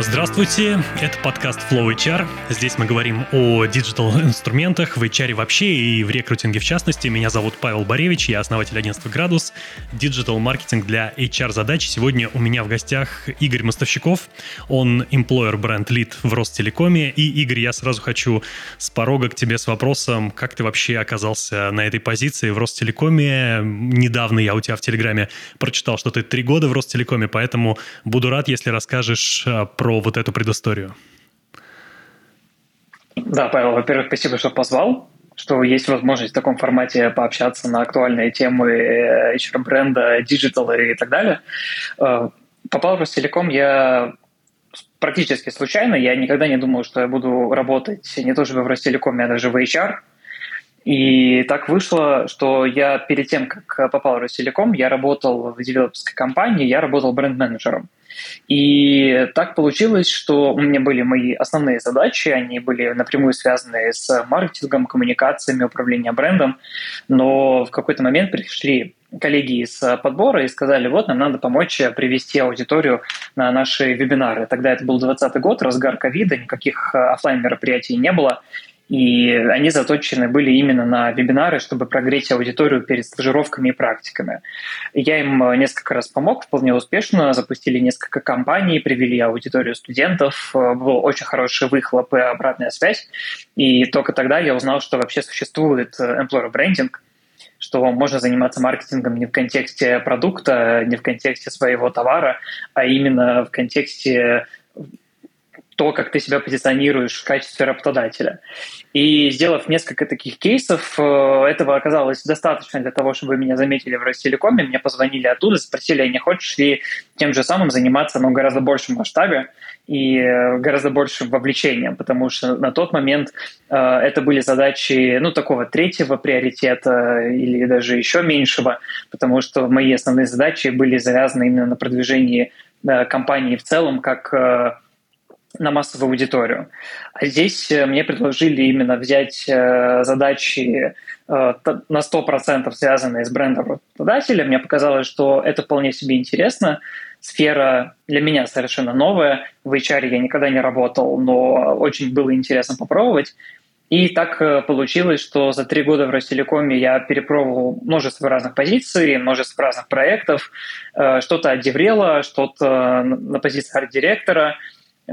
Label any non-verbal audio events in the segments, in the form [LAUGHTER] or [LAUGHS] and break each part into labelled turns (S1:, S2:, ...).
S1: Здравствуйте, это подкаст Flow HR. Здесь мы говорим о digital-инструментах в HR вообще и в рекрутинге в частности. Меня зовут Павел Боревич, я основатель агентства «Градус», digital-маркетинг для HR-задач. Сегодня у меня в гостях Игорь Мостовщиков, он employer brand lead в Ростелекоме. И, Игорь, я сразу хочу с порога к тебе с вопросом, как ты вообще оказался на этой позиции в Ростелекоме. Недавно я у тебя в Телеграме прочитал, что ты три года в Ростелекоме, поэтому буду рад, если расскажешь а, про про вот эту предысторию.
S2: Да, Павел, во-первых, спасибо, что позвал, что есть возможность в таком формате пообщаться на актуальные темы HR-бренда, диджитала и так далее. Э, попал в Ростелеком я практически случайно. Я никогда не думал, что я буду работать не то чтобы в Ростелекоме, а даже в HR. И так вышло, что я перед тем, как попал в Ростелеком, я работал в девелоперской компании, я работал бренд-менеджером. И так получилось, что у меня были мои основные задачи, они были напрямую связаны с маркетингом, коммуникациями, управлением брендом, но в какой-то момент пришли коллеги из подбора и сказали, вот, нам надо помочь привести аудиторию на наши вебинары. Тогда это был 2020 год, разгар ковида, никаких офлайн мероприятий не было, и они заточены были именно на вебинары, чтобы прогреть аудиторию перед стажировками и практиками. Я им э, несколько раз помог, вполне успешно, запустили несколько компаний, привели аудиторию студентов, э, был очень хороший выхлоп и обратная связь. И только тогда я узнал, что вообще существует э, employer branding, что можно заниматься маркетингом не в контексте продукта, не в контексте своего товара, а именно в контексте то, как ты себя позиционируешь в качестве работодателя. И сделав несколько таких кейсов, э, этого оказалось достаточно для того, чтобы меня заметили в Ростелекоме. Мне позвонили оттуда, спросили, а не хочешь ли тем же самым заниматься, но в гораздо большем масштабе и э, гораздо большим вовлечением, потому что на тот момент э, это были задачи, ну, такого третьего приоритета или даже еще меньшего, потому что мои основные задачи были завязаны именно на продвижении компании в целом, как на массовую аудиторию. А здесь э, мне предложили именно взять э, задачи э, на 100% связанные с брендом работодателя. Мне показалось, что это вполне себе интересно. Сфера для меня совершенно новая. В HR я никогда не работал, но очень было интересно попробовать. И так получилось, что за три года в Ростелекоме я перепробовал множество разных позиций, множество разных проектов. Что-то от Деврела, что-то на позиции арт-директора –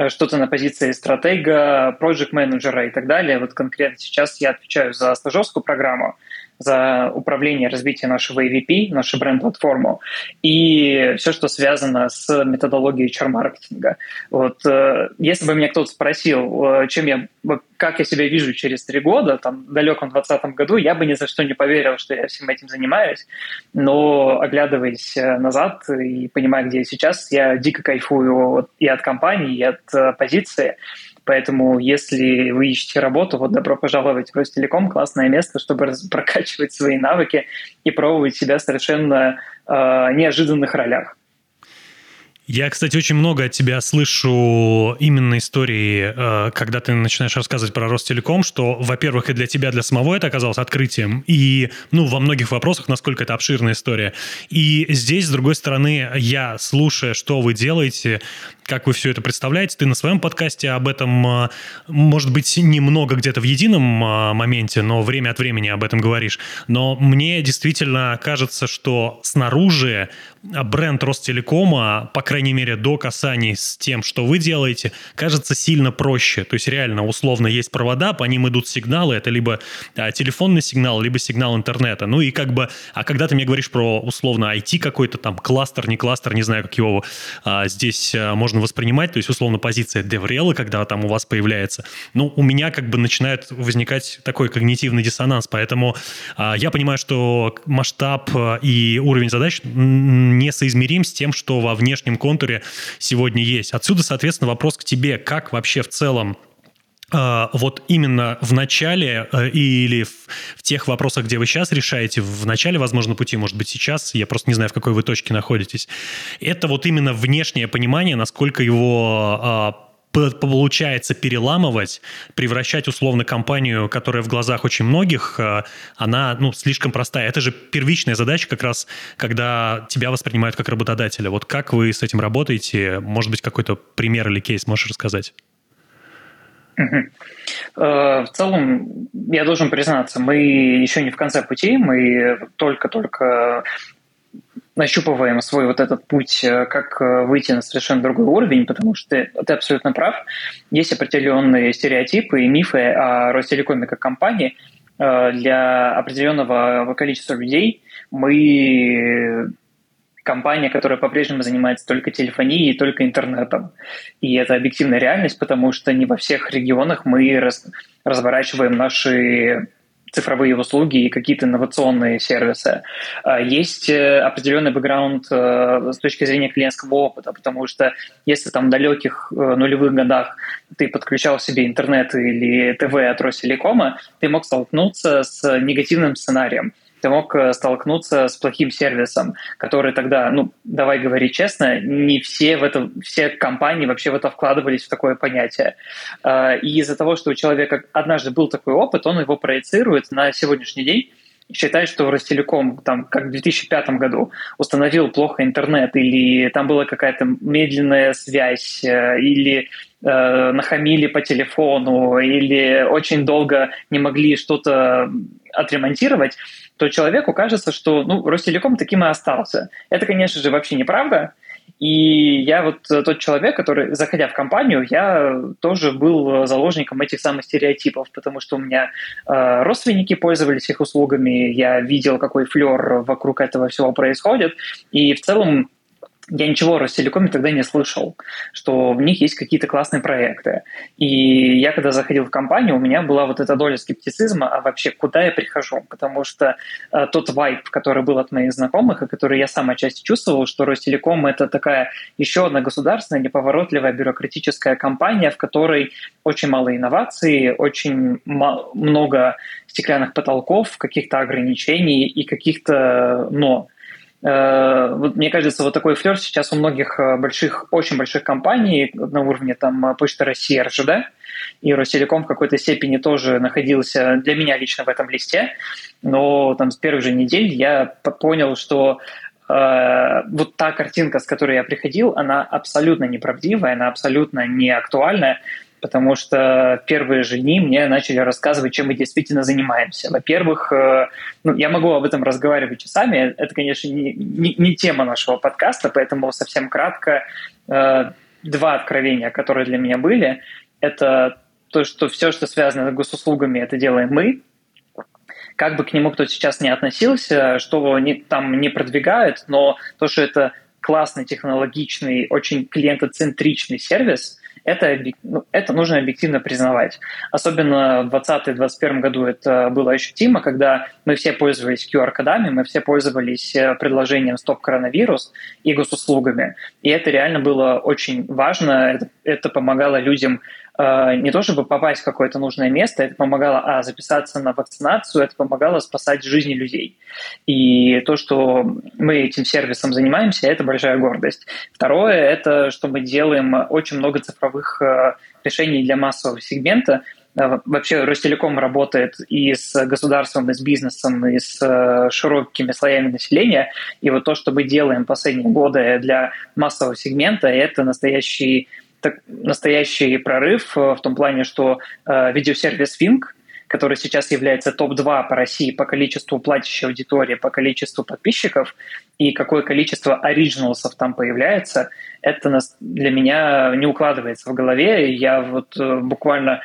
S2: что-то на позиции стратега, проект-менеджера и так далее. Вот конкретно сейчас я отвечаю за стажерскую программу, за управление развитием нашего AVP, нашу бренд-платформу, и все, что связано с методологией HR-маркетинга. Вот, э, если бы меня кто-то спросил, э, чем я, как я себя вижу через три года, там, в далеком 2020 году, я бы ни за что не поверил, что я всем этим занимаюсь, но оглядываясь э, назад и понимая, где я сейчас, я дико кайфую и от компании, и от позиции, Поэтому, если вы ищете работу, вот добро пожаловать в Ростелеком, классное место, чтобы [LAUGHS] прокачивать свои навыки и пробовать себя в совершенно э, неожиданных ролях.
S1: Я, кстати, очень много от тебя слышу именно истории, э, когда ты начинаешь рассказывать про Ростелеком, что, во-первых, и для тебя, для самого это оказалось открытием, и, ну, во многих вопросах, насколько это обширная история. И здесь, с другой стороны, я, слушая, что вы делаете, как вы все это представляете, ты на своем подкасте об этом, э, может быть, немного где-то в едином э, моменте, но время от времени об этом говоришь. Но мне действительно кажется, что снаружи бренд Ростелекома, по крайней мере, до касаний с тем, что вы делаете, кажется сильно проще. То есть реально, условно, есть провода, по ним идут сигналы, это либо а, телефонный сигнал, либо сигнал интернета. Ну и как бы, а когда ты мне говоришь про, условно, IT какой-то там, кластер, не кластер, не знаю, как его а, здесь а, можно воспринимать, то есть, условно, позиция DevRel, когда там у вас появляется, ну, у меня как бы начинает возникать такой когнитивный диссонанс, поэтому а, я понимаю, что масштаб а, и уровень задач несоизмерим с тем, что во внешнем контуре сегодня есть. Отсюда, соответственно, вопрос к тебе, как вообще в целом вот именно в начале э, или в, тех вопросах, где вы сейчас решаете, в начале, возможно, пути, может быть, сейчас, я просто не знаю, в какой вы точке находитесь, это вот именно внешнее понимание, насколько его получается переламывать, превращать условно компанию, которая в глазах очень многих, э, она ну, слишком простая. Это же первичная задача как раз, когда тебя воспринимают как работодателя. Вот как вы с этим работаете? Может быть, какой-то пример или кейс можешь рассказать?
S2: Угу. В целом, я должен признаться, мы еще не в конце пути, мы только-только нащупываем свой вот этот путь, э, как э, выйти на совершенно другой уровень, потому что ты, ты абсолютно прав. Есть определенные стереотипы и мифы о Ростелекоме как компании. Э, для определенного количества людей мы компания, которая по-прежнему занимается только телефонией и только интернетом. И это объективная реальность, потому что не во всех регионах мы раз, разворачиваем наши цифровые услуги и какие-то инновационные сервисы. А, есть э, определенный бэкграунд э, с точки зрения клиентского опыта, потому что если там в далеких э, нулевых годах ты подключал себе интернет или ТВ от Ростелекома, ты мог столкнуться с негативным сценарием ты мог э, столкнуться с плохим сервисом, который тогда, ну, давай говорить честно, не все в это, все компании вообще в это вкладывались в такое понятие. А, и из-за того, что у человека однажды был такой опыт, он его проецирует на сегодняшний день, считает, что Ростелеком, там, как в 2005 году, установил плохо интернет, или там была какая-то медленная связь, э, или э, нахамили по телефону, или очень долго не могли что-то отремонтировать, то человеку кажется, что ну, Ростелеком таким и остался. Это, конечно же, вообще неправда. И я вот тот человек, который, заходя в компанию, я тоже был заложником этих самых стереотипов, потому что у меня э, родственники пользовались их услугами, я видел, какой флер вокруг этого всего происходит, и в целом я ничего о Ростелекоме тогда не слышал, что в них есть какие-то классные проекты. И я, когда заходил в компанию, у меня была вот эта доля скептицизма, а вообще куда я прихожу? Потому что э, тот вайп, который был от моих знакомых, и который я сам отчасти чувствовал, что Ростелеком — это такая еще одна государственная, неповоротливая бюрократическая компания, в которой очень мало инноваций, очень много стеклянных потолков, каких-то ограничений и каких-то «но». Э, вот, мне кажется, вот такой флер сейчас у многих э, больших, очень больших компаний на уровне там э, Почта России, РЖД, и Ростелеком в какой-то степени тоже находился для меня лично в этом листе, но там с первой же недели я понял, что э, вот та картинка, с которой я приходил, она абсолютно неправдивая, она абсолютно не актуальная, потому что первые же дни мне начали рассказывать, чем мы действительно занимаемся. Во-первых, э, ну, я могу об этом разговаривать часами, это, конечно, не, не, не тема нашего подкаста, поэтому совсем кратко э, два откровения, которые для меня были. Это то, что все, что связано с госуслугами, это делаем мы, как бы к нему кто сейчас не относился, что они там не продвигают, но то, что это классный, технологичный, очень клиентоцентричный сервис, это, ну, это нужно объективно признавать. Особенно в 2020-2021 году это было ощутимо, когда мы все пользовались QR-кодами, мы все пользовались э, предложением «Стоп коронавирус» и госуслугами. И это реально было очень важно, это, это помогало людям не то чтобы попасть в какое-то нужное место, это помогало, а, записаться на вакцинацию, это помогало спасать жизни людей. И то, что мы этим сервисом занимаемся, это большая гордость. Второе, это что мы делаем очень много цифровых э, решений для массового сегмента, э, Вообще Ростелеком работает и с государством, и с бизнесом, и с широкими слоями населения. И вот то, что мы делаем последние годы для массового сегмента, это настоящий так, настоящий прорыв э, в том плане, что э, видеосервис Fink, который сейчас является топ-2 по России по количеству платящей аудитории, по количеству подписчиков, и какое количество оригиналсов там появляется, это для меня не укладывается в голове. Я вот э, буквально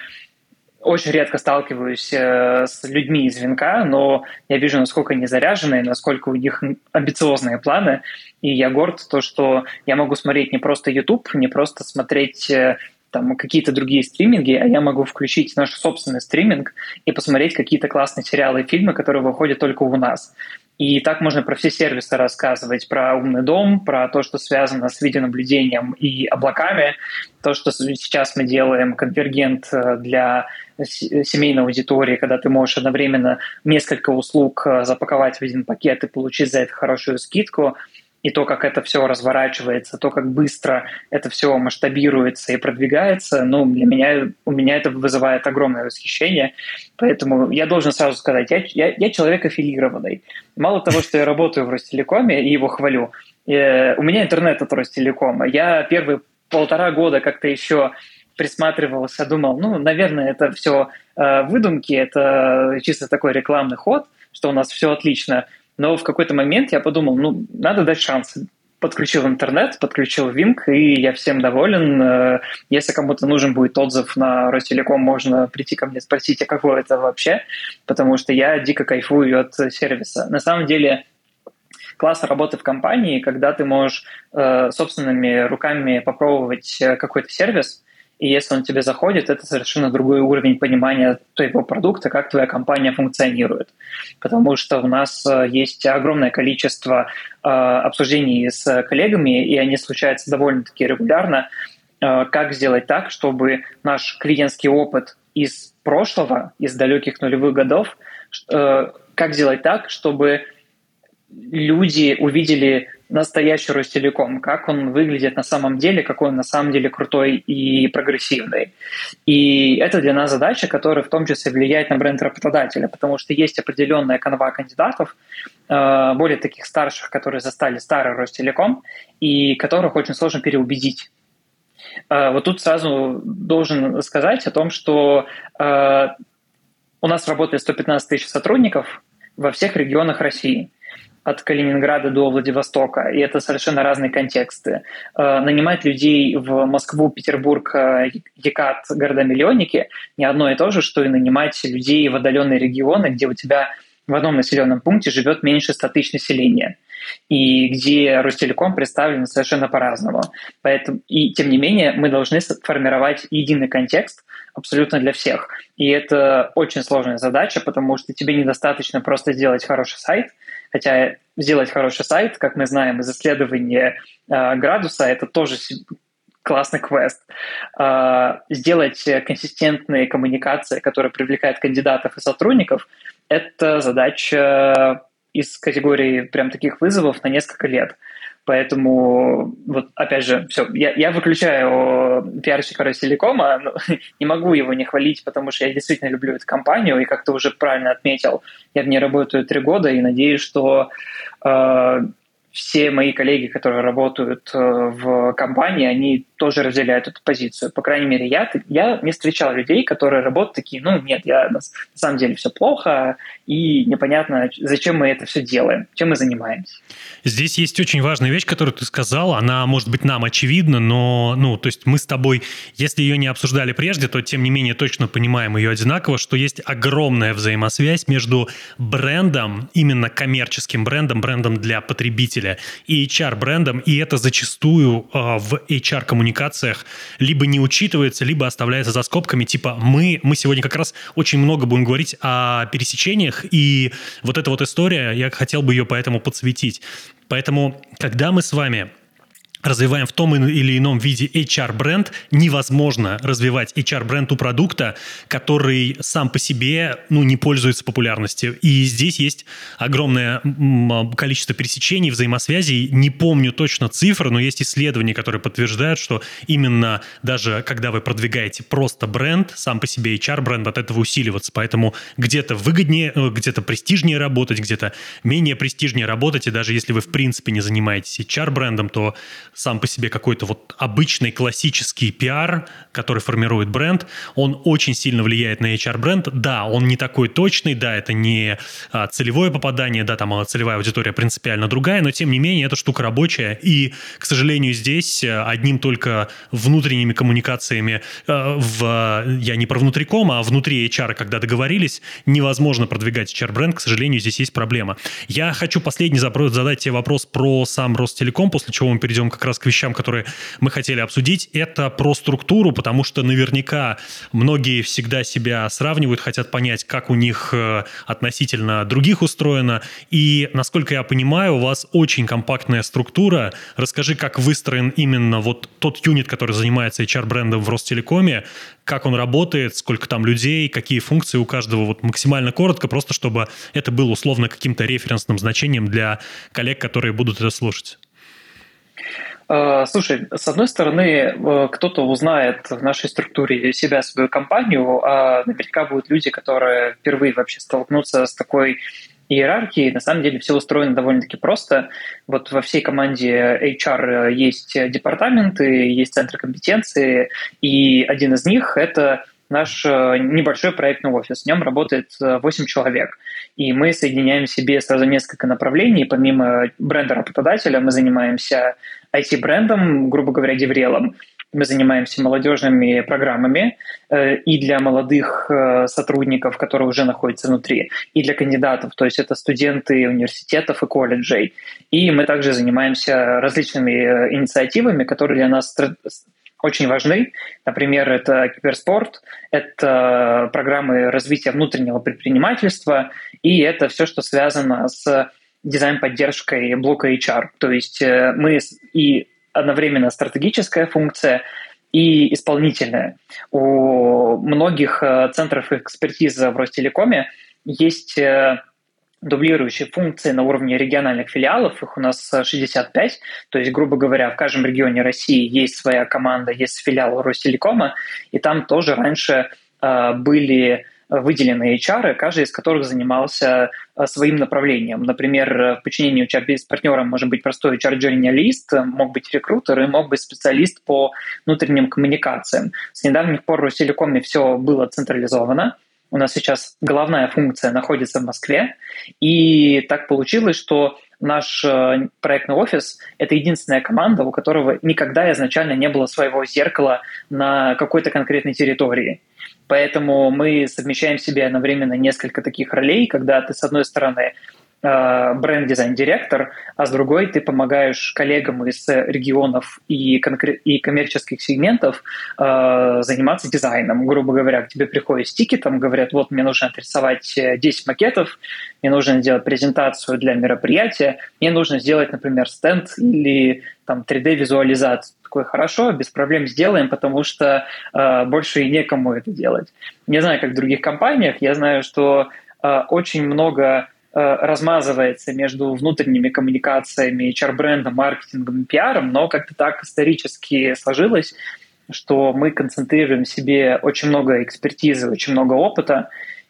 S2: очень редко сталкиваюсь э, с людьми из венка, но я вижу, насколько они заряжены, насколько у них амбициозные планы, и я горд то, что я могу смотреть не просто YouTube, не просто смотреть э, там какие-то другие стриминги, а я могу включить наш собственный стриминг и посмотреть какие-то классные сериалы и фильмы, которые выходят только у нас. И так можно про все сервисы рассказывать, про умный дом, про то, что связано с видеонаблюдением и облаками, то, что сейчас мы делаем конвергент э, для семейной аудитории, когда ты можешь одновременно несколько услуг э, запаковать в один пакет и получить за это хорошую скидку. И то, как это все разворачивается, то, как быстро это все масштабируется и продвигается, ну, для меня, у меня это вызывает огромное восхищение. Поэтому я должен сразу сказать, я, я, я человек аффилированный. Мало того, что я работаю в Ростелекоме и его хвалю, э, у меня интернет от Ростелекома. Я первые полтора года как-то еще присматривался, думал, ну, наверное, это все э, выдумки, это чисто такой рекламный ход, что у нас все отлично. Но в какой-то момент я подумал, ну, надо дать шанс. Подключил интернет, подключил Винк, и я всем доволен. Э, если кому-то нужен будет отзыв на Ростелеком, можно прийти ко мне спросить, а какое это вообще, потому что я дико кайфую от сервиса. На самом деле, класс работы в компании, когда ты можешь э, собственными руками попробовать э, какой-то сервис, и если он тебе заходит, это совершенно другой уровень понимания твоего продукта, как твоя компания функционирует. Потому что у нас э, есть огромное количество э, обсуждений с коллегами, и они случаются довольно-таки регулярно, э, как сделать так, чтобы наш клиентский опыт из прошлого, из далеких нулевых годов, э, как сделать так, чтобы люди увидели настоящий Ростелеком, как он выглядит на самом деле, какой он на самом деле крутой и прогрессивный. И это для нас задача, которая в том числе влияет на бренд работодателя, потому что есть определенная канва кандидатов, э, более таких старших, которые застали старый Ростелеком, и которых очень сложно переубедить. Э, вот тут сразу должен сказать о том, что э, у нас работает 115 тысяч сотрудников во всех регионах России – от Калининграда до Владивостока, и это совершенно разные контексты. Э, нанимать людей в Москву, Петербург, э, Екат, города-миллионники не одно и то же, что и нанимать людей в отдаленные регионы, где у тебя в одном населенном пункте живет меньше 100 тысяч населения, и где Ростелеком представлен совершенно по-разному. Поэтому, и тем не менее мы должны формировать единый контекст абсолютно для всех. И это очень сложная задача, потому что тебе недостаточно просто сделать хороший сайт – Хотя сделать хороший сайт, как мы знаем из исследования э, градуса, это тоже классный квест. Э, сделать консистентные коммуникации, которые привлекают кандидатов и сотрудников, это задача из категории прям таких вызовов на несколько лет. Поэтому, вот опять же, все, я, я выключаю пиарщика Ростелекома, [LAUGHS] не могу его не хвалить, потому что я действительно люблю эту компанию, и как ты уже правильно отметил, я в ней работаю три года, и надеюсь, что э, все мои коллеги, которые работают э, в компании, они тоже разделяют эту позицию. По крайней мере, я, я не встречал людей, которые работают такие, ну нет, я, на, самом деле все плохо, и непонятно, зачем мы это все делаем, чем мы занимаемся.
S1: Здесь есть очень важная вещь, которую ты сказал, она может быть нам очевидна, но, ну, то есть мы с тобой, если ее не обсуждали прежде, то тем не менее точно понимаем ее одинаково, что есть огромная взаимосвязь между брендом, именно коммерческим брендом, брендом для потребителя и HR-брендом, и это зачастую э, в HR-коммуникациях либо не учитывается, либо оставляется за скобками, типа мы, мы сегодня как раз очень много будем говорить о пересечениях, и вот эта вот история, я хотел бы ее поэтому подсветить. Поэтому, когда мы с вами развиваем в том или ином виде HR-бренд, невозможно развивать HR-бренд у продукта, который сам по себе ну, не пользуется популярностью. И здесь есть огромное количество пересечений, взаимосвязей. Не помню точно цифры, но есть исследования, которые подтверждают, что именно даже когда вы продвигаете просто бренд, сам по себе HR-бренд от этого усиливаться. Поэтому где-то выгоднее, э, где-то престижнее работать, где-то менее престижнее работать. И даже если вы в принципе не занимаетесь HR-брендом, то сам по себе какой-то вот обычный классический пиар, который формирует бренд, он очень сильно влияет на HR-бренд. Да, он не такой точный, да, это не а, целевое попадание, да, там а, целевая аудитория принципиально другая, но тем не менее эта штука рабочая. И, к сожалению, здесь э, одним только внутренними коммуникациями э, в, я не про внутриком, а внутри HR, когда договорились, невозможно продвигать HR-бренд. К сожалению, здесь есть проблема. Я хочу последний задать тебе вопрос про сам Ростелеком, после чего мы перейдем к как раз к вещам, которые мы хотели обсудить. Это про структуру, потому что наверняка многие всегда себя сравнивают, хотят понять, как у них э, относительно других устроено. И, насколько я понимаю, у вас очень компактная структура. Расскажи, как выстроен именно вот тот юнит, который занимается HR-брендом в Ростелекоме, как он работает, сколько там людей, какие функции у каждого, вот максимально коротко, просто чтобы это было условно каким-то референсным значением для коллег, которые будут это слушать.
S2: Э, слушай, с одной стороны, э, кто-то узнает в нашей структуре себя, свою компанию, а наверняка будут люди, которые впервые вообще столкнутся с такой иерархией. На самом деле все устроено довольно-таки просто. Вот во всей команде HR есть департаменты, есть центры компетенции, и один из них – это наш э, небольшой проектный офис. В нем работает 8 человек. И мы соединяем себе сразу несколько направлений. Помимо бренда работодателя мы занимаемся IT-брендом, грубо говоря, деврелом. Мы занимаемся молодежными программами э, и для молодых э, сотрудников, которые уже находятся внутри, и для кандидатов, то есть это студенты университетов и колледжей. И мы также занимаемся различными э, инициативами, которые для нас очень важны. Например, это киберспорт, это программы развития внутреннего предпринимательства, и это все, что связано с дизайн-поддержкой блока HR. То есть э, мы и одновременно стратегическая функция, и исполнительная. У многих э, центров экспертизы в Ростелекоме есть э, дублирующие функции на уровне региональных филиалов, их у нас 65, то есть, грубо говоря, в каждом регионе России есть своя команда, есть филиал Ростелекома, и там тоже раньше э, были выделены HR, каждый из которых занимался э, своим направлением. Например, в подчинении HR-партнера может быть простой HR-джерналист, мог быть рекрутер и мог быть специалист по внутренним коммуникациям. С недавних пор в Ростелекоме все было централизовано, у нас сейчас головная функция находится в Москве, и так получилось, что наш э, проектный офис — это единственная команда, у которого никогда изначально не было своего зеркала на какой-то конкретной территории. Поэтому мы совмещаем в себе одновременно несколько таких ролей, когда ты, с одной стороны, Э, бренд-дизайн-директор, а с другой ты помогаешь коллегам из регионов и, конкрет... и коммерческих сегментов э, заниматься дизайном. Грубо говоря, к тебе приходят с тикетом, говорят, вот мне нужно отрисовать 10 макетов, мне нужно сделать презентацию для мероприятия, мне нужно сделать, например, стенд или там 3D-визуализацию. Такое хорошо, без проблем сделаем, потому что э, больше и некому это делать. Не знаю, как в других компаниях, я знаю, что э, очень много Э, размазывается между внутренними коммуникациями, HR-брендом, маркетингом и пиаром, но как-то так исторически сложилось, что мы концентрируем в себе очень много экспертизы, очень много опыта,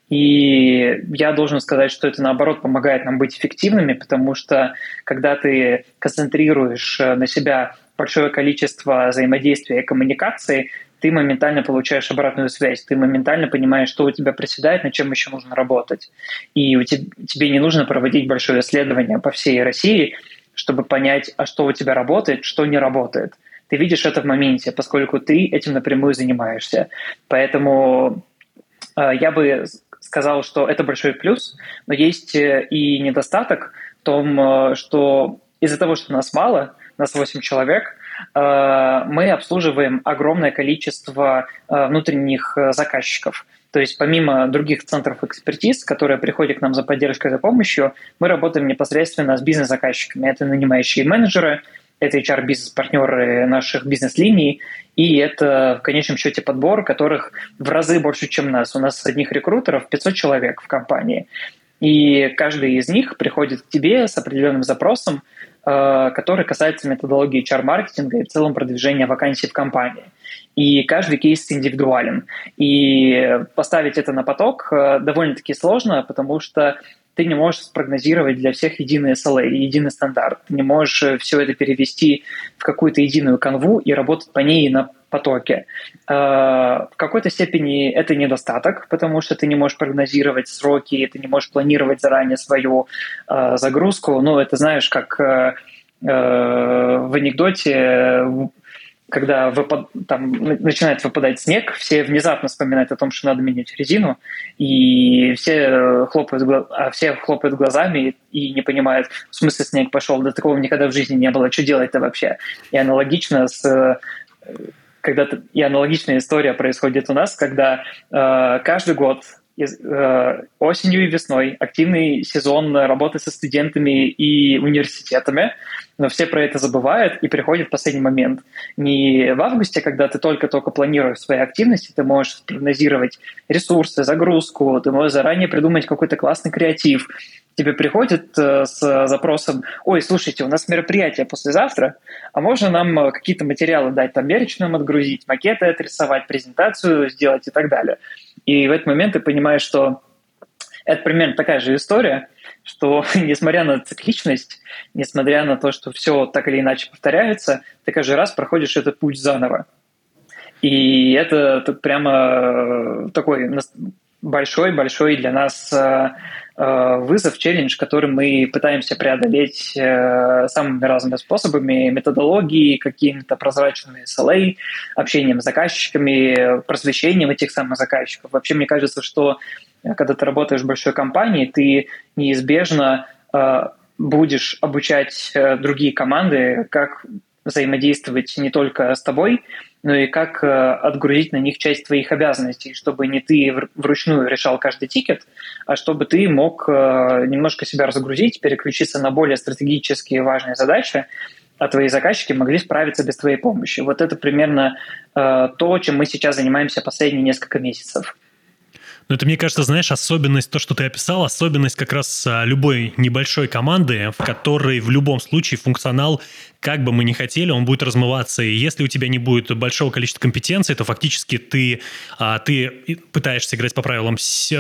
S2: и я должен сказать, что это, наоборот, помогает нам быть эффективными, потому что когда ты концентрируешь э, на себя большое количество взаимодействия и коммуникации, ты моментально получаешь обратную связь, ты моментально понимаешь, что у тебя проседает, над чем еще нужно работать. И у тебя, тебе не нужно проводить большое исследование по всей России, чтобы понять, а что у тебя работает, что не работает. Ты видишь это в моменте, поскольку ты этим напрямую занимаешься. Поэтому э, я бы сказал, что это большой плюс, но есть э, и недостаток в том, э, что из-за того, что нас мало, нас 8 человек, Э, мы обслуживаем огромное количество э, внутренних э, заказчиков. То есть помимо других центров экспертиз, которые приходят к нам за поддержкой, за помощью, мы работаем непосредственно с бизнес-заказчиками. Это нанимающие менеджеры, это HR-бизнес-партнеры наших бизнес-линий, и это в конечном счете подбор, которых в разы больше, чем нас. У нас одних рекрутеров 500 человек в компании. И каждый из них приходит к тебе с определенным запросом, который касается методологии HR-маркетинга и в целом продвижения вакансий в компании. И каждый кейс индивидуален. И поставить это на поток э, довольно-таки сложно, потому что ты не можешь спрогнозировать для всех единый SLA, единый стандарт. Ты не можешь э, все это перевести в какую-то единую канву и работать по ней на потоке. В какой-то степени это недостаток, потому что ты не можешь прогнозировать сроки, ты не можешь планировать заранее свою загрузку. Ну, это знаешь, как в анекдоте когда выпад... там начинает выпадать снег, все внезапно вспоминают о том, что надо менять резину, и все хлопают, гла... а все хлопают глазами и не понимают, в смысле снег пошел, да такого никогда в жизни не было, что делать-то вообще? И аналогично с когда и аналогичная история происходит у нас, когда э, каждый год э, осенью и весной активный сезон работы со студентами и университетами, но все про это забывают и приходит в последний момент. Не в августе, когда ты только-только планируешь свои активности, ты можешь прогнозировать ресурсы, загрузку, ты можешь заранее придумать какой-то классный креатив, тебе приходит э, с запросом, ой, слушайте, у нас мероприятие послезавтра, а можно нам э, какие-то материалы дать, там мерочную отгрузить, макеты отрисовать, презентацию сделать и так далее. И в этот момент ты понимаешь, что это примерно такая же история, что [LAUGHS] несмотря на цикличность, несмотря на то, что все так или иначе повторяется, ты каждый раз проходишь этот путь заново. И это прямо э, такой большой-большой для нас вызов, челлендж, который мы пытаемся преодолеть самыми разными способами, методологией, какими-то прозрачными SLA, общением с заказчиками, просвещением этих самых заказчиков. Вообще, мне кажется, что когда ты работаешь в большой компании, ты неизбежно будешь обучать другие команды, как взаимодействовать не только с тобой, но и как э, отгрузить на них часть твоих обязанностей, чтобы не ты вручную решал каждый тикет, а чтобы ты мог э, немножко себя разгрузить, переключиться на более стратегические важные задачи, а твои заказчики могли справиться без твоей помощи. Вот это примерно э, то, чем мы сейчас занимаемся последние несколько месяцев.
S1: Ну, это, мне кажется, знаешь, особенность, то, что ты описал, особенность как раз а, любой небольшой команды, в которой в любом случае функционал как бы мы ни хотели, он будет размываться. И если у тебя не будет большого количества компетенций, то фактически ты, а, ты пытаешься играть по правилам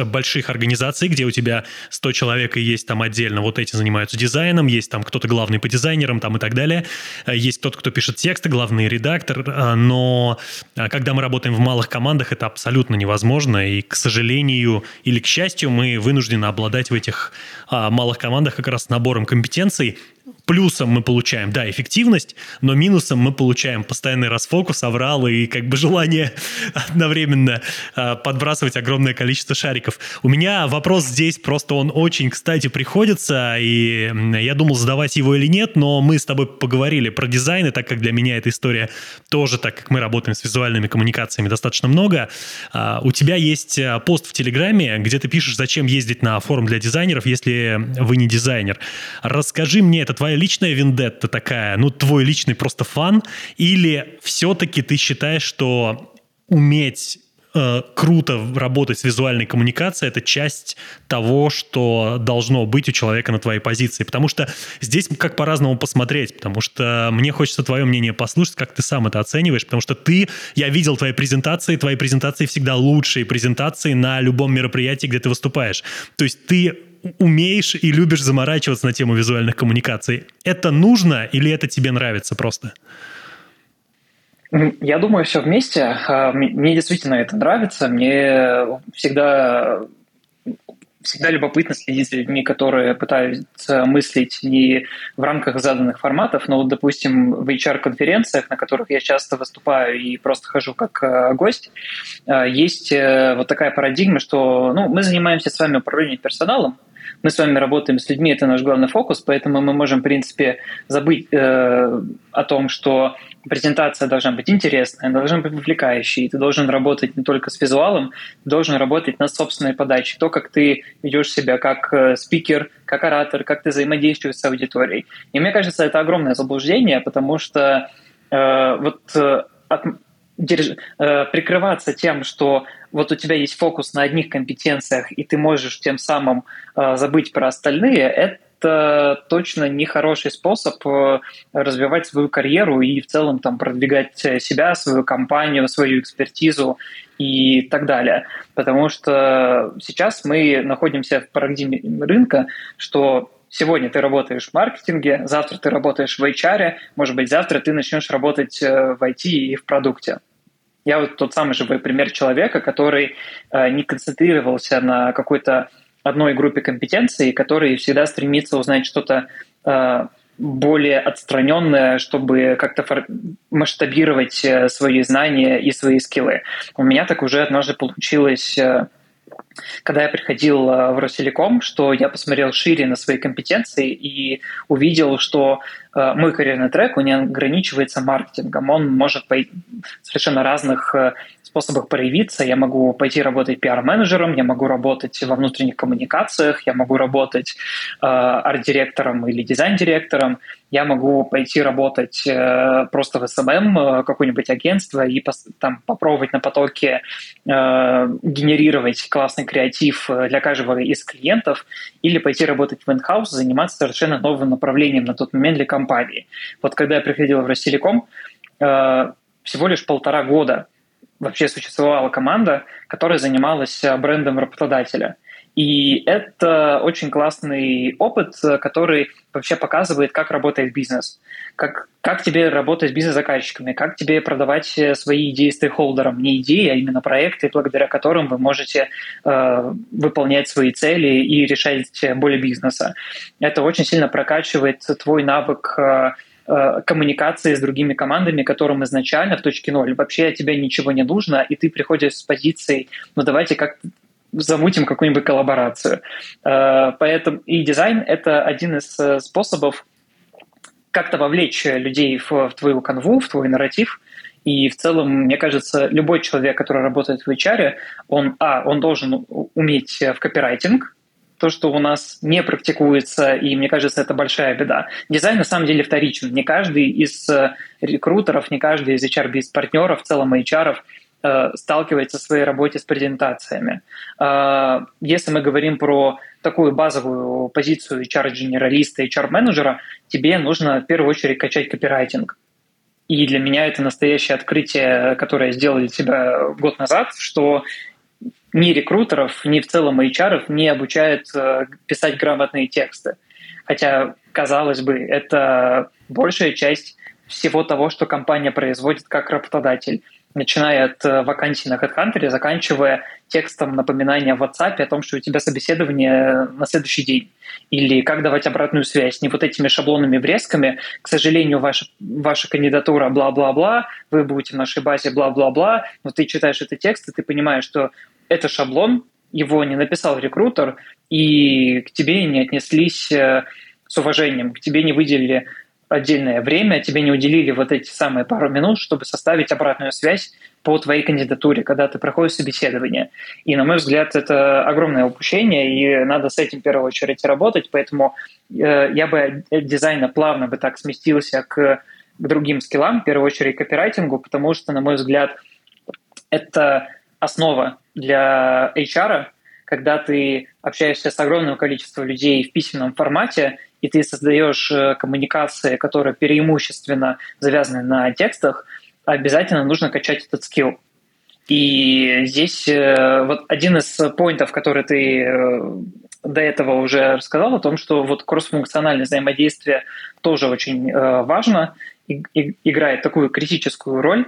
S1: больших организаций, где у тебя 100 человек и есть там отдельно, вот эти занимаются дизайном, есть там кто-то главный по дизайнерам там и так далее, а, есть кто-то, кто пишет тексты, главный редактор, а, но когда мы работаем в малых командах, это абсолютно невозможно, и, к сожалению или к счастью, мы вынуждены обладать в этих малых командах как раз набором компетенций, плюсом мы получаем, да, эффективность, но минусом мы получаем постоянный расфокус, авралы и как бы желание [LAUGHS] одновременно э, подбрасывать огромное количество шариков. У меня вопрос здесь просто он очень, кстати, приходится, и я думал задавать его или нет, но мы с тобой поговорили про дизайн, и так как для меня эта история тоже, так как мы работаем с визуальными коммуникациями достаточно много, э, у тебя есть а, пост в Телеграме, где ты пишешь, зачем ездить на форум для дизайнеров, если вы не дизайнер. Расскажи мне, это твоя личная вендетта такая, ну, твой личный просто фан, или все-таки ты считаешь, что уметь э, круто работать с визуальной коммуникацией, это часть того, что должно быть у человека на твоей позиции. Потому что здесь как по-разному посмотреть, потому что мне хочется твое мнение послушать, как ты сам это оцениваешь, потому что ты, я видел твои презентации, твои презентации всегда лучшие презентации на любом мероприятии, где ты выступаешь. То есть ты умеешь и любишь заморачиваться на тему визуальных коммуникаций. Это нужно или это тебе нравится просто?
S2: Я думаю, все вместе. А, мне действительно это нравится. Мне всегда всегда любопытно следить за людьми, которые пытаются мыслить не в рамках заданных форматов, но вот, допустим, в HR-конференциях, на которых я часто выступаю и просто хожу как э, гость, э, есть э, вот такая парадигма, что ну, мы занимаемся с вами управлением персоналом, мы с вами работаем с людьми, это наш главный фокус, поэтому мы можем, в принципе, забыть э, о том, что презентация должна быть интересная, должна быть привлекающей, ты должен работать не только с визуалом, ты должен работать над собственной подачей, то, как ты ведешь себя как э, спикер, как оратор, как ты взаимодействуешь с аудиторией. И мне кажется, это огромное заблуждение, потому что э, вот э, от, держ, э, прикрываться тем, что вот у тебя есть фокус на одних компетенциях, и ты можешь тем самым э, забыть про остальные, это точно не хороший способ э, развивать свою карьеру и в целом там продвигать себя, свою компанию, свою экспертизу и так далее. Потому что сейчас мы находимся в парадигме рынка, что сегодня ты работаешь в маркетинге, завтра ты работаешь в HR, может быть, завтра ты начнешь работать в IT и в продукте. Я вот тот самый живой пример человека, который э, не концентрировался на какой-то одной группе компетенций, который всегда стремится узнать что-то э, более отстраненное, чтобы как-то масштабировать э, свои знания и свои скиллы. У меня так уже однажды получилось э, когда я приходил э, в Ростелеком, что я посмотрел шире на свои компетенции и увидел, что э, мой карьерный трек, он не ограничивается маркетингом, он может по совершенно разных э, способах проявиться. Я могу пойти работать пиар-менеджером, я могу работать во внутренних коммуникациях, я могу работать э, арт-директором или дизайн-директором, я могу пойти работать э, просто в SMM, э, какое-нибудь агентство и пос, там попробовать на потоке э, генерировать классный креатив э, для каждого из клиентов или пойти работать в in-house, заниматься совершенно новым направлением на тот момент для компании. Вот когда я приходил в Ростелеком, э, всего лишь полтора года вообще существовала команда, которая занималась э, брендом работодателя. И это очень классный опыт, который вообще показывает, как работает бизнес, как, как тебе работать с бизнес-заказчиками, как тебе продавать э, свои идеи стейкхолдерам, не идеи, а именно проекты, благодаря которым вы можете э, выполнять свои цели и решать более бизнеса. Это очень сильно прокачивает твой навык э, Э, коммуникации с другими командами, которым изначально в точке ноль вообще от тебя ничего не нужно, и ты приходишь с позицией, ну давайте как замутим какую-нибудь коллаборацию. Э, поэтому и дизайн — это один из э, способов как-то вовлечь людей в, в твою канву, в твой нарратив, и в целом, мне кажется, любой человек, который работает в HR, он, а, он должен уметь в копирайтинг, то, что у нас не практикуется, и мне кажется, это большая беда. Дизайн на самом деле вторичен. Не каждый из э, рекрутеров, не каждый из HR-партнеров, в целом HR э, сталкивается в своей работе с презентациями. Э, если мы говорим про такую базовую позицию HR-генералиста, HR-менеджера, тебе нужно в первую очередь качать копирайтинг. И для меня это настоящее открытие, которое я сделал для себя год назад, что ни рекрутеров, ни в целом HR не обучают э, писать грамотные тексты. Хотя, казалось бы, это большая часть всего того, что компания производит как работодатель. Начиная от э, вакансий на HeadHunter, заканчивая текстом напоминания в WhatsApp о том, что у тебя собеседование на следующий день. Или как давать обратную связь. Не вот этими шаблонными врезками. К сожалению, ваша, ваша кандидатура бла-бла-бла, вы будете в нашей базе бла-бла-бла, но ты читаешь этот текст, и ты понимаешь, что это шаблон, его не написал рекрутер, и к тебе не отнеслись э, с уважением, к тебе не выделили отдельное время, тебе не уделили вот эти самые пару минут, чтобы составить обратную связь по твоей кандидатуре, когда ты проходишь собеседование. И, на мой взгляд, это огромное упущение, и надо с этим в первую очередь работать, поэтому э, я бы дизайна плавно бы так сместился к, к другим скиллам, в первую очередь копирайтингу, потому что, на мой взгляд, это основа для HR, когда ты общаешься с огромным количеством людей в письменном формате, и ты создаешь э, коммуникации, которые преимущественно завязаны на текстах, обязательно нужно качать этот скилл. И здесь э, вот один из поинтов, который ты э, до этого уже рассказал, о том, что вот кроссфункциональное взаимодействие тоже очень важно, и, и, играет такую критическую роль.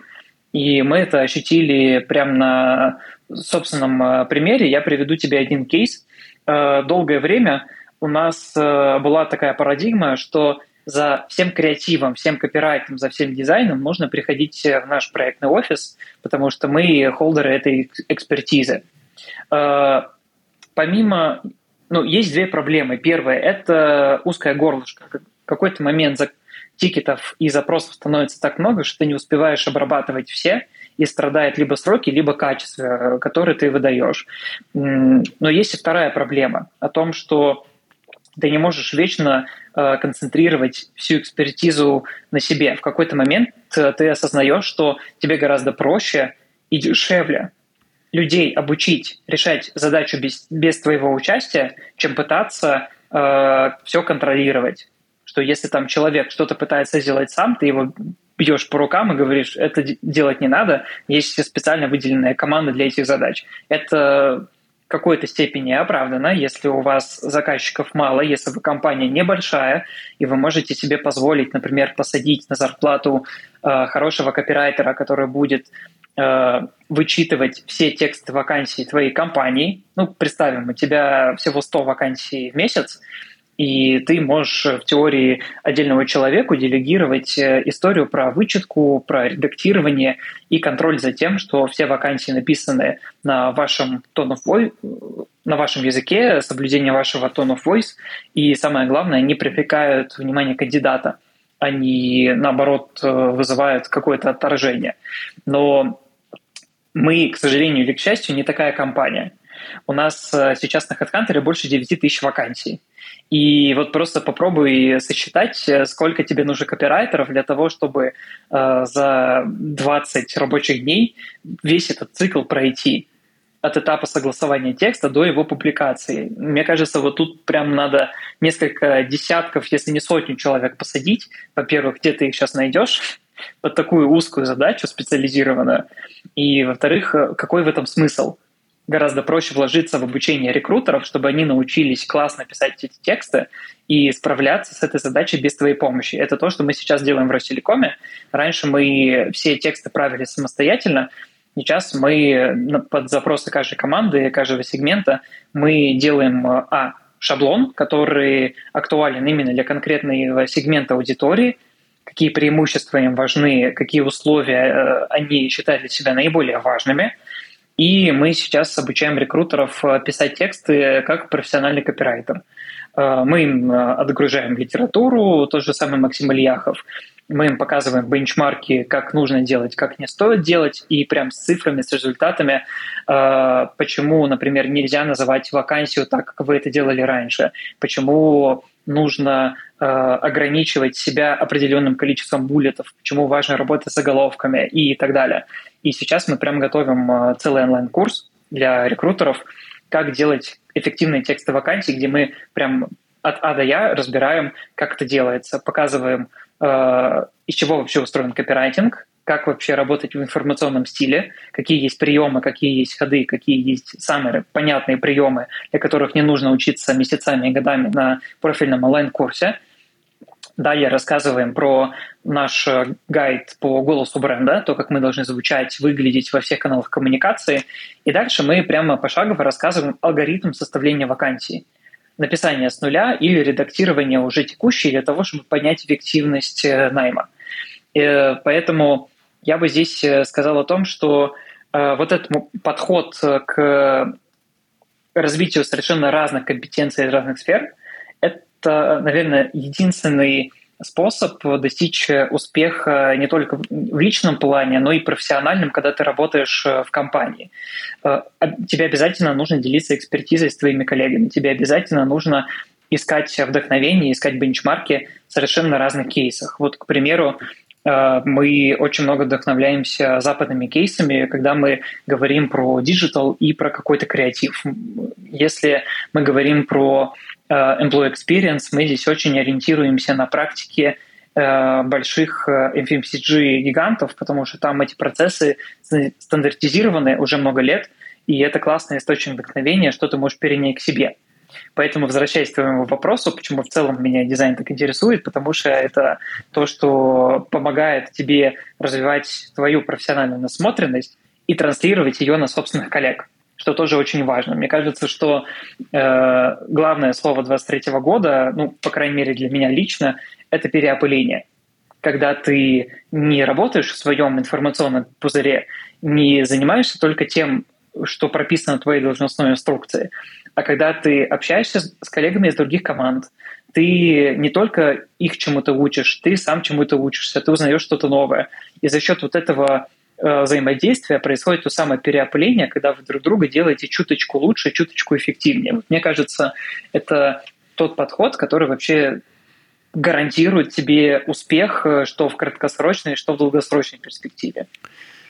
S2: И мы это ощутили прямо на собственном э, примере. Я приведу тебе один кейс. Э, долгое время у нас э, была такая парадигма, что за всем креативом, всем копирайтом, за всем дизайном нужно приходить в наш проектный офис, потому что мы холдеры этой экспертизы. Помимо, ну, есть две проблемы. Первая – это узкое горлышко. В какой-то момент тикетов и запросов становится так много, что ты не успеваешь обрабатывать все, и страдает либо сроки, либо качество, э, которое ты выдаешь. Но есть и вторая проблема о том, что ты не можешь вечно э, концентрировать всю экспертизу на себе. В какой-то момент э, ты осознаешь, что тебе гораздо проще и дешевле людей обучить решать задачу без, без твоего участия, чем пытаться э, все контролировать что если там человек что-то пытается сделать сам, ты его бьешь по рукам и говоришь, это делать не надо, есть специально выделенная команда для этих задач. Это в какой-то степени оправдано, если у вас заказчиков мало, если вы компания небольшая, и вы можете себе позволить, например, посадить на зарплату э, хорошего копирайтера, который будет э, вычитывать все тексты вакансий твоей компании. Ну, представим, у тебя всего 100 вакансий в месяц, и ты можешь в теории отдельного человеку делегировать э, историю про вычетку, про редактирование и контроль за тем, что все вакансии написаны на вашем tone of voice, на вашем языке, соблюдение вашего tone of voice, и самое главное, не привлекают внимание кандидата. они, наоборот, э, вызывают какое-то отторжение. Но мы, к сожалению или к счастью, не такая компания. У нас э, сейчас на HeadHunter больше 9 тысяч вакансий. И вот просто попробуй сосчитать, э, сколько тебе нужно копирайтеров для того, чтобы э, за 20 рабочих дней весь этот цикл пройти от этапа согласования текста до его публикации. Мне кажется, вот тут прям надо несколько десятков, если не сотню человек посадить. Во-первых, где ты их сейчас найдешь? под такую узкую задачу специализированную. И, во-вторых, э, какой в этом смысл? Гораздо проще вложиться в обучение рекрутеров, чтобы они научились классно писать эти тексты и справляться с этой задачей без твоей помощи. Это то, что мы сейчас делаем в Ростелекоме. Раньше мы все тексты правили самостоятельно, Сейчас мы под запросы каждой команды, каждого сегмента мы делаем а, шаблон, который актуален именно для конкретного сегмента аудитории, какие преимущества им важны, какие условия э, они считают для себя наиболее важными. И мы сейчас обучаем рекрутеров э, писать тексты как профессиональный копирайтер. Э, мы им отгружаем литературу, тот же самый Максим Ильяхов. Мы им показываем бенчмарки, как нужно делать, как не стоит делать, и прям с цифрами, с результатами, почему, например, нельзя называть вакансию так, как вы это делали раньше, почему нужно э, ограничивать себя определенным количеством буллетов, почему важно работать с заголовками и так далее. И сейчас мы прям готовим э, целый онлайн-курс для рекрутеров, как делать эффективные тексты вакансий, где мы прям от А до Я разбираем, как это делается, показываем, э, из чего вообще устроен копирайтинг, как вообще работать в информационном стиле, какие есть приемы, какие есть ходы, какие есть самые понятные приемы, для которых не нужно учиться месяцами и годами на профильном онлайн-курсе. Далее рассказываем про наш гайд по голосу бренда, то, как мы должны звучать, выглядеть во всех каналах коммуникации. И дальше мы прямо пошагово рассказываем алгоритм составления вакансий написание с нуля или редактирование уже текущей для того, чтобы поднять эффективность э, найма. Э, поэтому я бы здесь э, сказал о том, что вот этот подход к развитию совершенно разных компетенций из разных сфер – это, наверное, единственный способ достичь успеха не только в личном плане, но и профессиональном, когда ты работаешь в компании. Тебе обязательно нужно делиться экспертизой с твоими коллегами, тебе обязательно нужно искать вдохновение, искать бенчмарки в совершенно разных кейсах. Вот, к примеру, Э, мы очень много вдохновляемся западными кейсами, когда мы говорим про digital и про какой-то креатив. Если мы говорим про э, employee experience, мы здесь очень ориентируемся на практике э, больших FMCG-гигантов, потому что там эти процессы стандартизированы уже много лет, и это классный источник вдохновения, что ты можешь перенять к себе. Поэтому, возвращаясь к твоему вопросу, почему в целом меня дизайн так интересует, потому что это то, что помогает тебе развивать твою профессиональную насмотренность и транслировать ее на собственных коллег что тоже очень важно. Мне кажется, что э, главное слово 23 года, ну, по крайней мере для меня лично, это переопыление. Когда ты не работаешь в своем информационном пузыре, не занимаешься только тем, что прописано в твоей должностной инструкции, а когда ты общаешься с коллегами из других команд, ты не только их чему-то учишь, ты сам чему-то учишься, ты узнаешь что-то новое. И за счет вот этого взаимодействия происходит то самое переопыление, когда вы друг друга делаете чуточку лучше, чуточку эффективнее. Вот мне кажется, это тот подход, который вообще гарантирует тебе успех, э, что в краткосрочной, что в долгосрочной перспективе.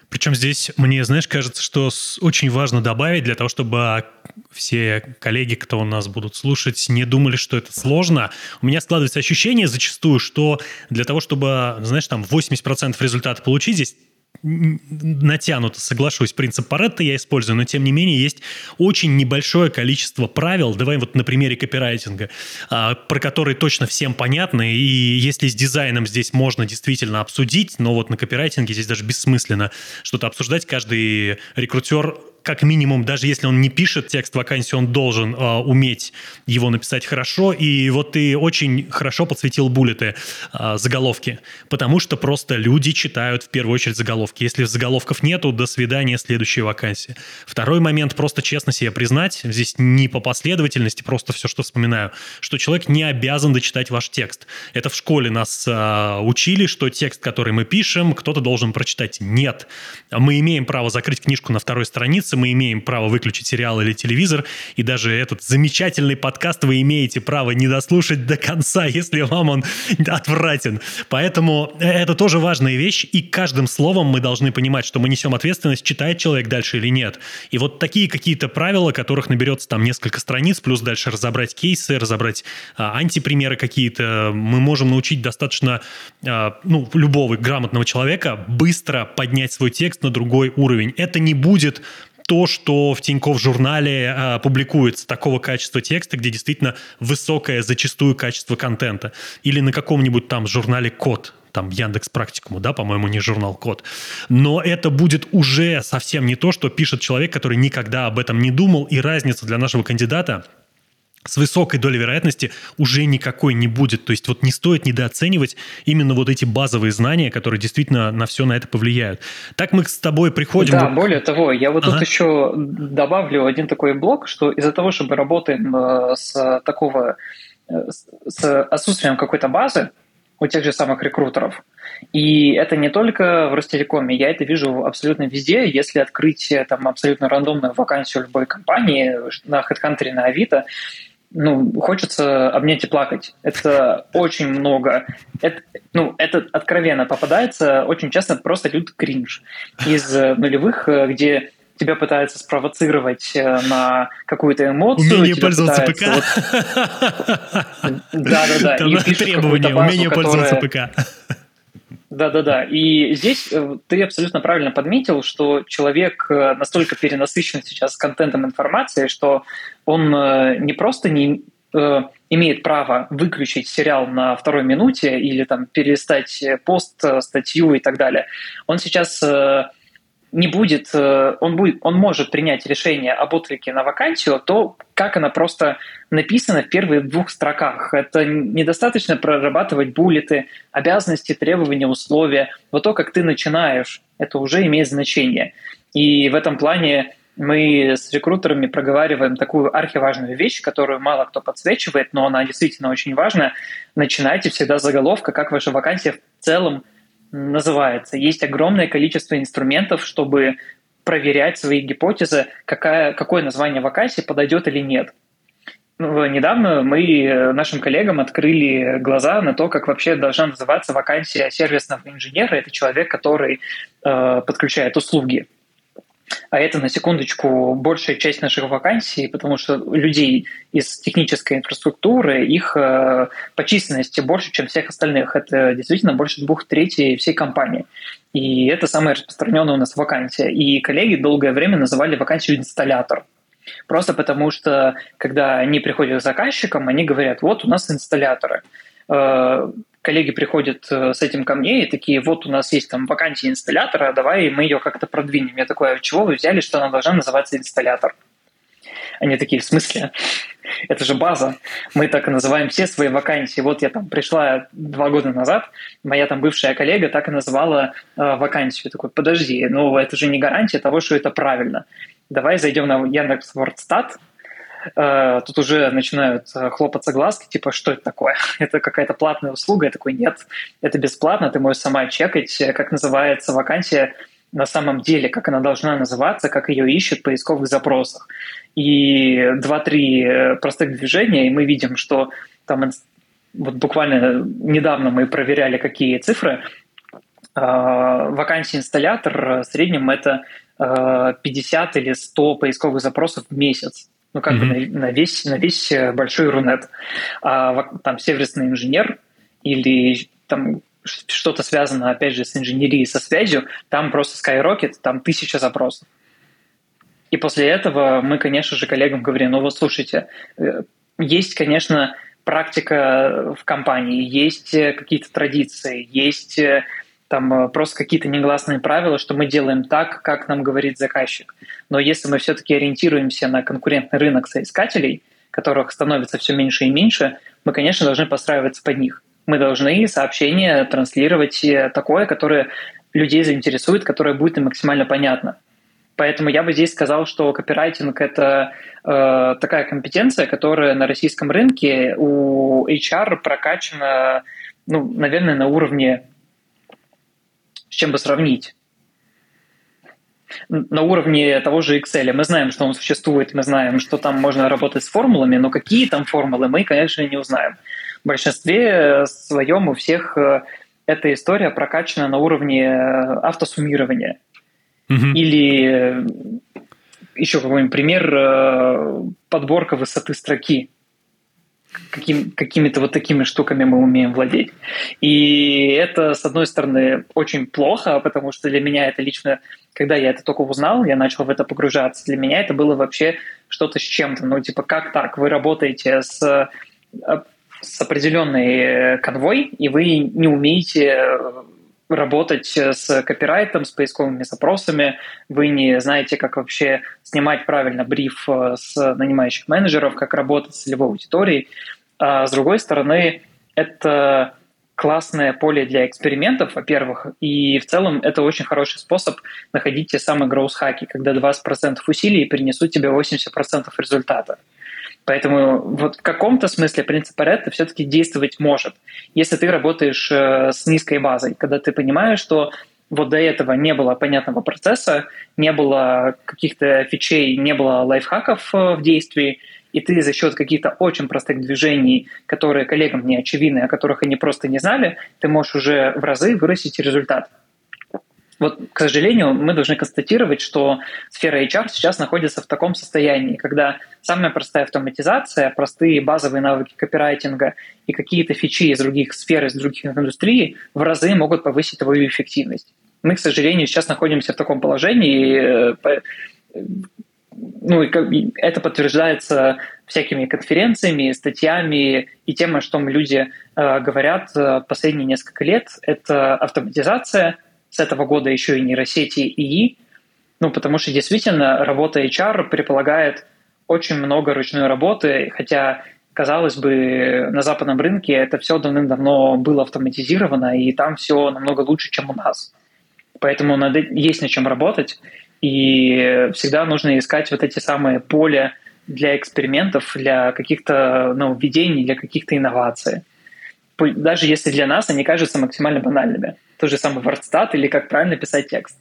S1: Причем здесь мне, знаешь, кажется, что очень важно добавить для того, чтобы все коллеги, кто у нас будут слушать, не думали, что это сложно. У меня складывается ощущение зачастую, что для того, чтобы, знаешь, там 80% результата получить, здесь натянуто, соглашусь, принцип Паретта я использую, но тем не менее есть очень небольшое количество правил, давай вот на примере копирайтинга, а, про которые точно всем понятны, и если с дизайном здесь можно действительно обсудить, но вот на копирайтинге здесь даже бессмысленно что-то обсуждать, каждый рекрутер как минимум, даже если он не пишет текст вакансии, он должен э, уметь его написать хорошо. И вот ты очень хорошо подсветил буллеты, э, заголовки, потому что просто люди читают в первую очередь заголовки. Если заголовков нету, до свидания, следующая вакансия. Второй момент, просто честно себе признать, здесь не по последовательности, просто все, что вспоминаю, что человек не обязан дочитать ваш текст. Это в школе нас э, учили, что текст, который мы пишем, кто-то должен прочитать. Нет. Мы имеем право закрыть книжку на второй странице, мы имеем право выключить сериал или телевизор, и даже этот замечательный подкаст вы имеете право не дослушать до конца, [LAUGHS] если вам он отвратен. Поэтому это тоже важная вещь, и каждым словом мы должны понимать, что мы несем ответственность, читает человек дальше или нет. И вот такие какие-то правила, которых наберется там несколько страниц, плюс дальше разобрать кейсы, разобрать а, антипримеры какие-то, мы можем научить достаточно а, ну, любого грамотного человека быстро поднять свой текст на другой уровень. Это не будет то, что в Тинькофф журнале э, публикуется такого качества текста, где действительно высокое зачастую качество контента. Или на каком-нибудь там журнале Код, там Яндекс Практикуму, да, по-моему, не журнал Код. Но это будет уже совсем не то, что пишет человек, который никогда об этом не думал, и разница для нашего кандидата – с высокой долей вероятности уже никакой не будет. То есть вот не стоит недооценивать именно вот эти базовые знания, которые действительно на все на это повлияют. Так мы с тобой приходим...
S2: Да, более того, я вот ага. тут еще добавлю один такой блок, что из-за того, что мы работаем э, с такого э, с отсутствием какой-то базы у тех же самых рекрутеров, и это не только в Ростелекоме, я это вижу абсолютно везде. Если открыть э, там абсолютно рандомную вакансию любой компании на HeadHunter, на Авито, ну, хочется обнять и плакать. Это очень много. Это, ну, это откровенно попадается очень часто просто лют кринж из э, нулевых, э, где тебя пытаются спровоцировать э, на какую-то эмоцию.
S1: Умение пользоваться ПК.
S2: Да-да-да. [LAUGHS]
S1: И требования, умение пользоваться ПК.
S2: Да-да-да. И здесь э, ты абсолютно правильно подметил, что человек э, настолько перенасыщен сейчас контентом информации, что он э, не просто не имеет право выключить сериал на второй минуте или там перестать пост, статью и так далее. Он сейчас не будет, э, он, будет, он может принять решение об отклике на вакансию, то как она просто написана в первых двух строках. Это недостаточно прорабатывать буллеты, обязанности, требования, условия. Вот то, как ты начинаешь, это уже имеет значение. И в этом плане мы с рекрутерами проговариваем такую архиважную вещь, которую мало кто подсвечивает, но она действительно очень важна. Начинайте всегда с заголовка, как ваша вакансия в целом называется. Есть огромное количество инструментов, чтобы проверять свои гипотезы, какая, какое название вакансии подойдет или нет. Ну, недавно мы э, нашим коллегам открыли глаза на то, как вообще должна называться вакансия сервисного инженера. Это человек, который э, подключает услуги а это, на секундочку, большая часть наших вакансий, потому что людей из технической инфраструктуры, их э, по численности больше, чем всех остальных. Это действительно больше двух третей всей компании. И это самая распространенная у нас вакансия. И коллеги долгое время называли вакансию инсталлятор. Просто потому что, когда они приходят к заказчикам, они говорят, вот у нас инсталляторы. Коллеги приходят э, с этим ко мне и такие, вот у нас есть там вакансия инсталлятора, давай мы ее как-то продвинем. Я такой, а чего вы взяли, что она должна называться инсталлятор? Они такие, в смысле? Это же база. Мы так и называем все свои вакансии. Вот я там пришла два года назад, моя там бывшая коллега так и называла э, вакансию. Я такой, подожди, ну это же не гарантия того, что это правильно. Давай зайдем на Яндекс Вордстат, Э, тут уже начинают э, хлопаться глазки, типа, что это такое? [LAUGHS] Это какая-то платная услуга? Я такой, нет, это бесплатно, ты можешь сама чекать, э, как называется вакансия на самом деле, как она должна называться, как ее ищут в поисковых запросах. И два-три простых движения, и мы видим, что там вот буквально недавно мы проверяли, какие цифры. Вакансия инсталлятор в среднем это 50 или 100 поисковых запросов в месяц ну как mm-hmm. бы на, на весь на весь э, большой Рунет. А там сервисный инженер или там что-то связано, опять же, с инженерией, со связью, там просто Skyrocket, там тысяча запросов. И после этого мы, конечно же, коллегам говорим, ну вот слушайте, э, есть, конечно, практика в компании, есть э, какие-то традиции, есть там просто какие-то негласные правила, что мы делаем так, как нам говорит заказчик. Но если мы все-таки ориентируемся на конкурентный рынок соискателей, которых становится все меньше и меньше, мы, конечно, должны подстраиваться под них. Мы должны сообщение транслировать такое, которое людей заинтересует, которое будет им максимально понятно. Поэтому я бы здесь сказал, что копирайтинг — это э, такая компетенция, которая на российском рынке у HR прокачана, ну, наверное, на уровне, с чем бы сравнить на уровне того же Excel. Мы знаем, что он существует, мы знаем, что там можно работать с формулами, но какие там формулы, мы, конечно, не узнаем. В большинстве своем у всех э, эта история прокачана на уровне э, автосуммирования. Mm-hmm. Или э, еще какой-нибудь пример э, подборка высоты строки. Каким, какими-то вот такими штуками мы умеем владеть. И это, с одной стороны, очень плохо, потому что для меня это лично, когда я это только узнал, я начал в это погружаться, для меня это было вообще что-то с чем-то. Ну, типа, как так? Вы работаете с с определенной конвой, и вы не умеете работать с копирайтом, с поисковыми запросами, вы не знаете, как вообще снимать правильно бриф э, с нанимающих менеджеров, как работать с целевой аудиторией. А с другой стороны, это классное поле для экспериментов, во-первых, и в целом это очень хороший способ находить те самые гроус-хаки, когда 20% усилий принесут тебе 80% результата. Поэтому вот в каком-то смысле принцип Паретта все-таки действовать может, если ты работаешь э, с низкой базой, когда ты понимаешь, что вот до этого не было понятного процесса, не было каких-то фичей, не было лайфхаков э, в действии, и ты за счет каких-то очень простых движений, которые коллегам не очевидны, о которых они просто не знали, ты можешь уже в разы вырастить результат. Вот, к сожалению, мы должны констатировать, что сфера HR сейчас находится в таком состоянии, когда самая простая автоматизация, простые базовые навыки копирайтинга и какие-то фичи из других сфер, из других индустрий в разы могут повысить твою эффективность. Мы, к сожалению, сейчас находимся в таком положении, и, э, ну, и это подтверждается всякими конференциями, статьями и тем, о чем люди э, говорят э, последние несколько лет. Это автоматизация – с этого года еще и нейросети ИИ, ну, потому что действительно работа HR предполагает очень много ручной работы, хотя, казалось бы, на западном рынке это все давным-давно было автоматизировано, и там все намного лучше, чем у нас. Поэтому надо, есть над чем работать, и всегда нужно искать вот эти самые поля для экспериментов, для каких-то нововведений, для каких-то инноваций. Даже если для нас они кажутся максимально банальными тот же самый WordStat или как правильно писать текст.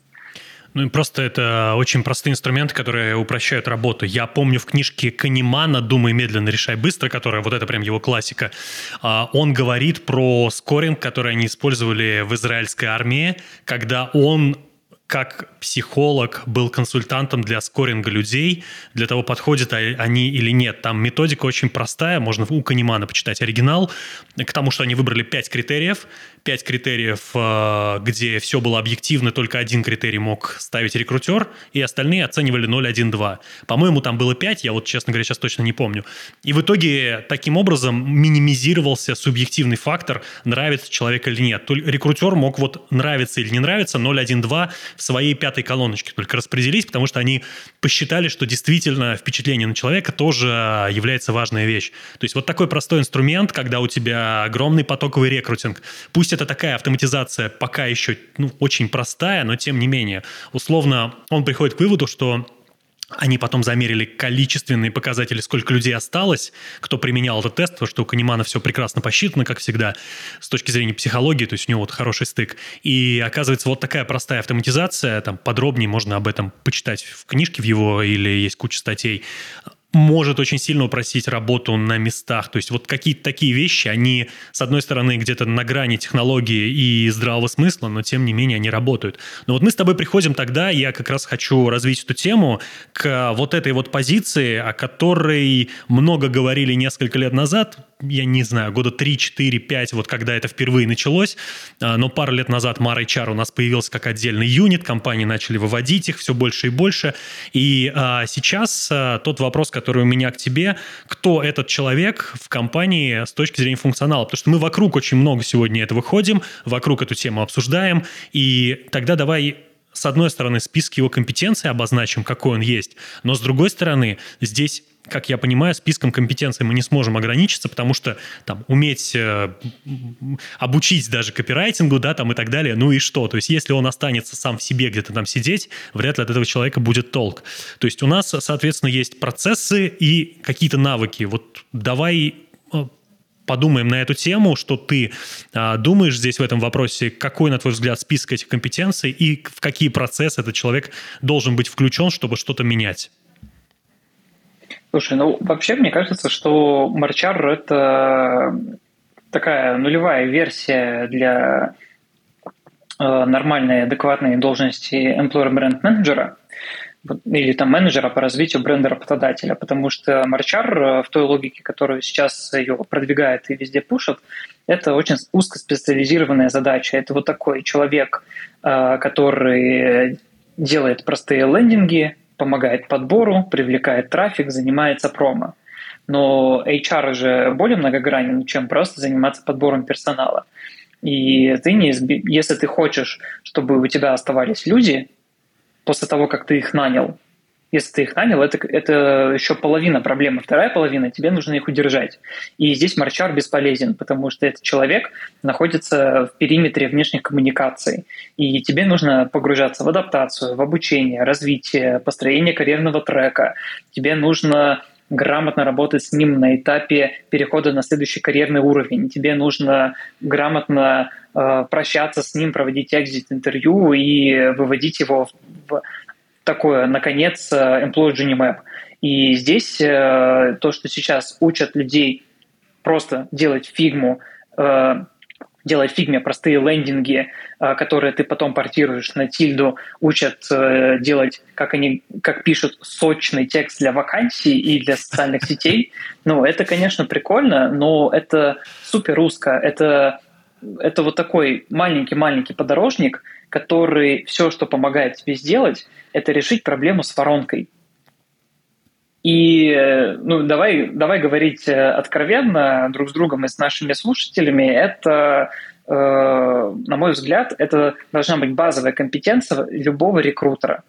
S1: Ну просто это очень простые инструменты, которые упрощают работу. Я помню в книжке Канемана «Думай медленно, решай быстро», которая вот это прям его классика, а, он говорит про скоринг, который они использовали в израильской армии, когда он как психолог был консультантом для скоринга людей, для того, подходят они или нет. Там методика очень простая, можно у Канемана почитать оригинал, к тому, что они выбрали пять критериев, пять критериев, э, где все было объективно, только один критерий мог ставить рекрутер, и остальные оценивали 0, 1, 2. По-моему, там было 5, я вот, честно говоря, сейчас точно не помню. И в итоге таким образом минимизировался субъективный фактор, нравится человек или нет. Рекрутер мог вот нравится или не нравится 0, 1, 2 своей пятой колоночке только распределить, потому что они посчитали, что действительно впечатление на человека тоже является важная вещь. То есть вот такой простой инструмент, когда у тебя огромный потоковый рекрутинг, Пусть это такая автоматизация пока еще ну, очень простая, но тем не менее. Условно, он приходит к выводу, что они потом замерили количественные показатели, сколько людей осталось, кто применял этот тест, потому что у Канемана все прекрасно посчитано, как всегда, с точки зрения психологии, то есть у него вот хороший стык. И оказывается, вот такая простая автоматизация, там подробнее можно об этом почитать в книжке в его или есть куча статей, может очень сильно упростить работу на местах. То есть вот какие-то такие вещи, они, с одной стороны, где-то на грани технологии и здравого смысла, но тем не менее они работают. Но вот мы с тобой приходим тогда, я как раз хочу развить эту тему, к вот этой вот позиции, о которой много говорили несколько лет назад, я не знаю, года 3, 4, 5, вот когда это впервые началось, а, но пару лет назад Мара HR у нас появился как отдельный юнит, компании начали выводить их все больше и больше, и а, сейчас а, тот вопрос, у меня к тебе, кто этот человек в компании с точки зрения функционала, потому что мы вокруг очень много сегодня этого ходим, вокруг эту тему обсуждаем, и тогда давай с одной стороны, список его компетенций обозначим, какой он есть, но с другой стороны, здесь как я понимаю, списком компетенций мы не сможем ограничиться, потому что там уметь э, обучить даже копирайтингу, да, там и так далее, ну и что? То есть если он останется сам в себе где-то там сидеть, вряд ли от этого человека будет толк. То есть у нас, соответственно, есть процессы и какие-то навыки. Вот давай э, подумаем на эту тему, что ты а, думаешь здесь в этом вопросе, какой, на твой взгляд, список этих компетенций и в какие процессы этот человек должен быть включен, чтобы что-то менять.
S2: Слушай, ну вообще мне кажется, что Марчар — это такая нулевая версия для э, нормальной, адекватной должности employer бренд менеджера или там менеджера по развитию бренда работодателя, потому что Марчар э, в той логике, которую сейчас ее продвигает и везде пушит, это очень узкоспециализированная задача. Это вот такой человек, э, который делает простые лендинги, помогает подбору, привлекает трафик, занимается промо. Но HR же более многогранен, чем просто заниматься подбором персонала. И ты не, если ты хочешь, чтобы у тебя оставались люди после того, как ты их нанял, если ты их нанял, это, это еще половина проблемы. Вторая половина, тебе нужно их удержать. И здесь марчар бесполезен, потому что этот человек находится в периметре внешних коммуникаций. И тебе нужно погружаться в адаптацию, в обучение, развитие, построение карьерного трека. Тебе нужно грамотно работать с ним на этапе перехода на следующий карьерный уровень. Тебе нужно грамотно э, прощаться с ним, проводить экзит-интервью и выводить его в такое, наконец, э, Employee Journey Map. И здесь э, то, что сейчас учат людей просто делать фигму, э, делать фигме простые лендинги, которые ты потом портируешь на тильду, учат делать, как они, как пишут, сочный текст для вакансий и для социальных сетей. Ну, это, конечно, прикольно, но это супер узко. Это, это вот такой маленький-маленький подорожник, который все, что помогает тебе сделать, это решить проблему с воронкой. И э, ну, давай, давай говорить э, откровенно друг с другом и с нашими слушателями. Это, э, на мой взгляд, это должна быть базовая компетенция любого рекрутера.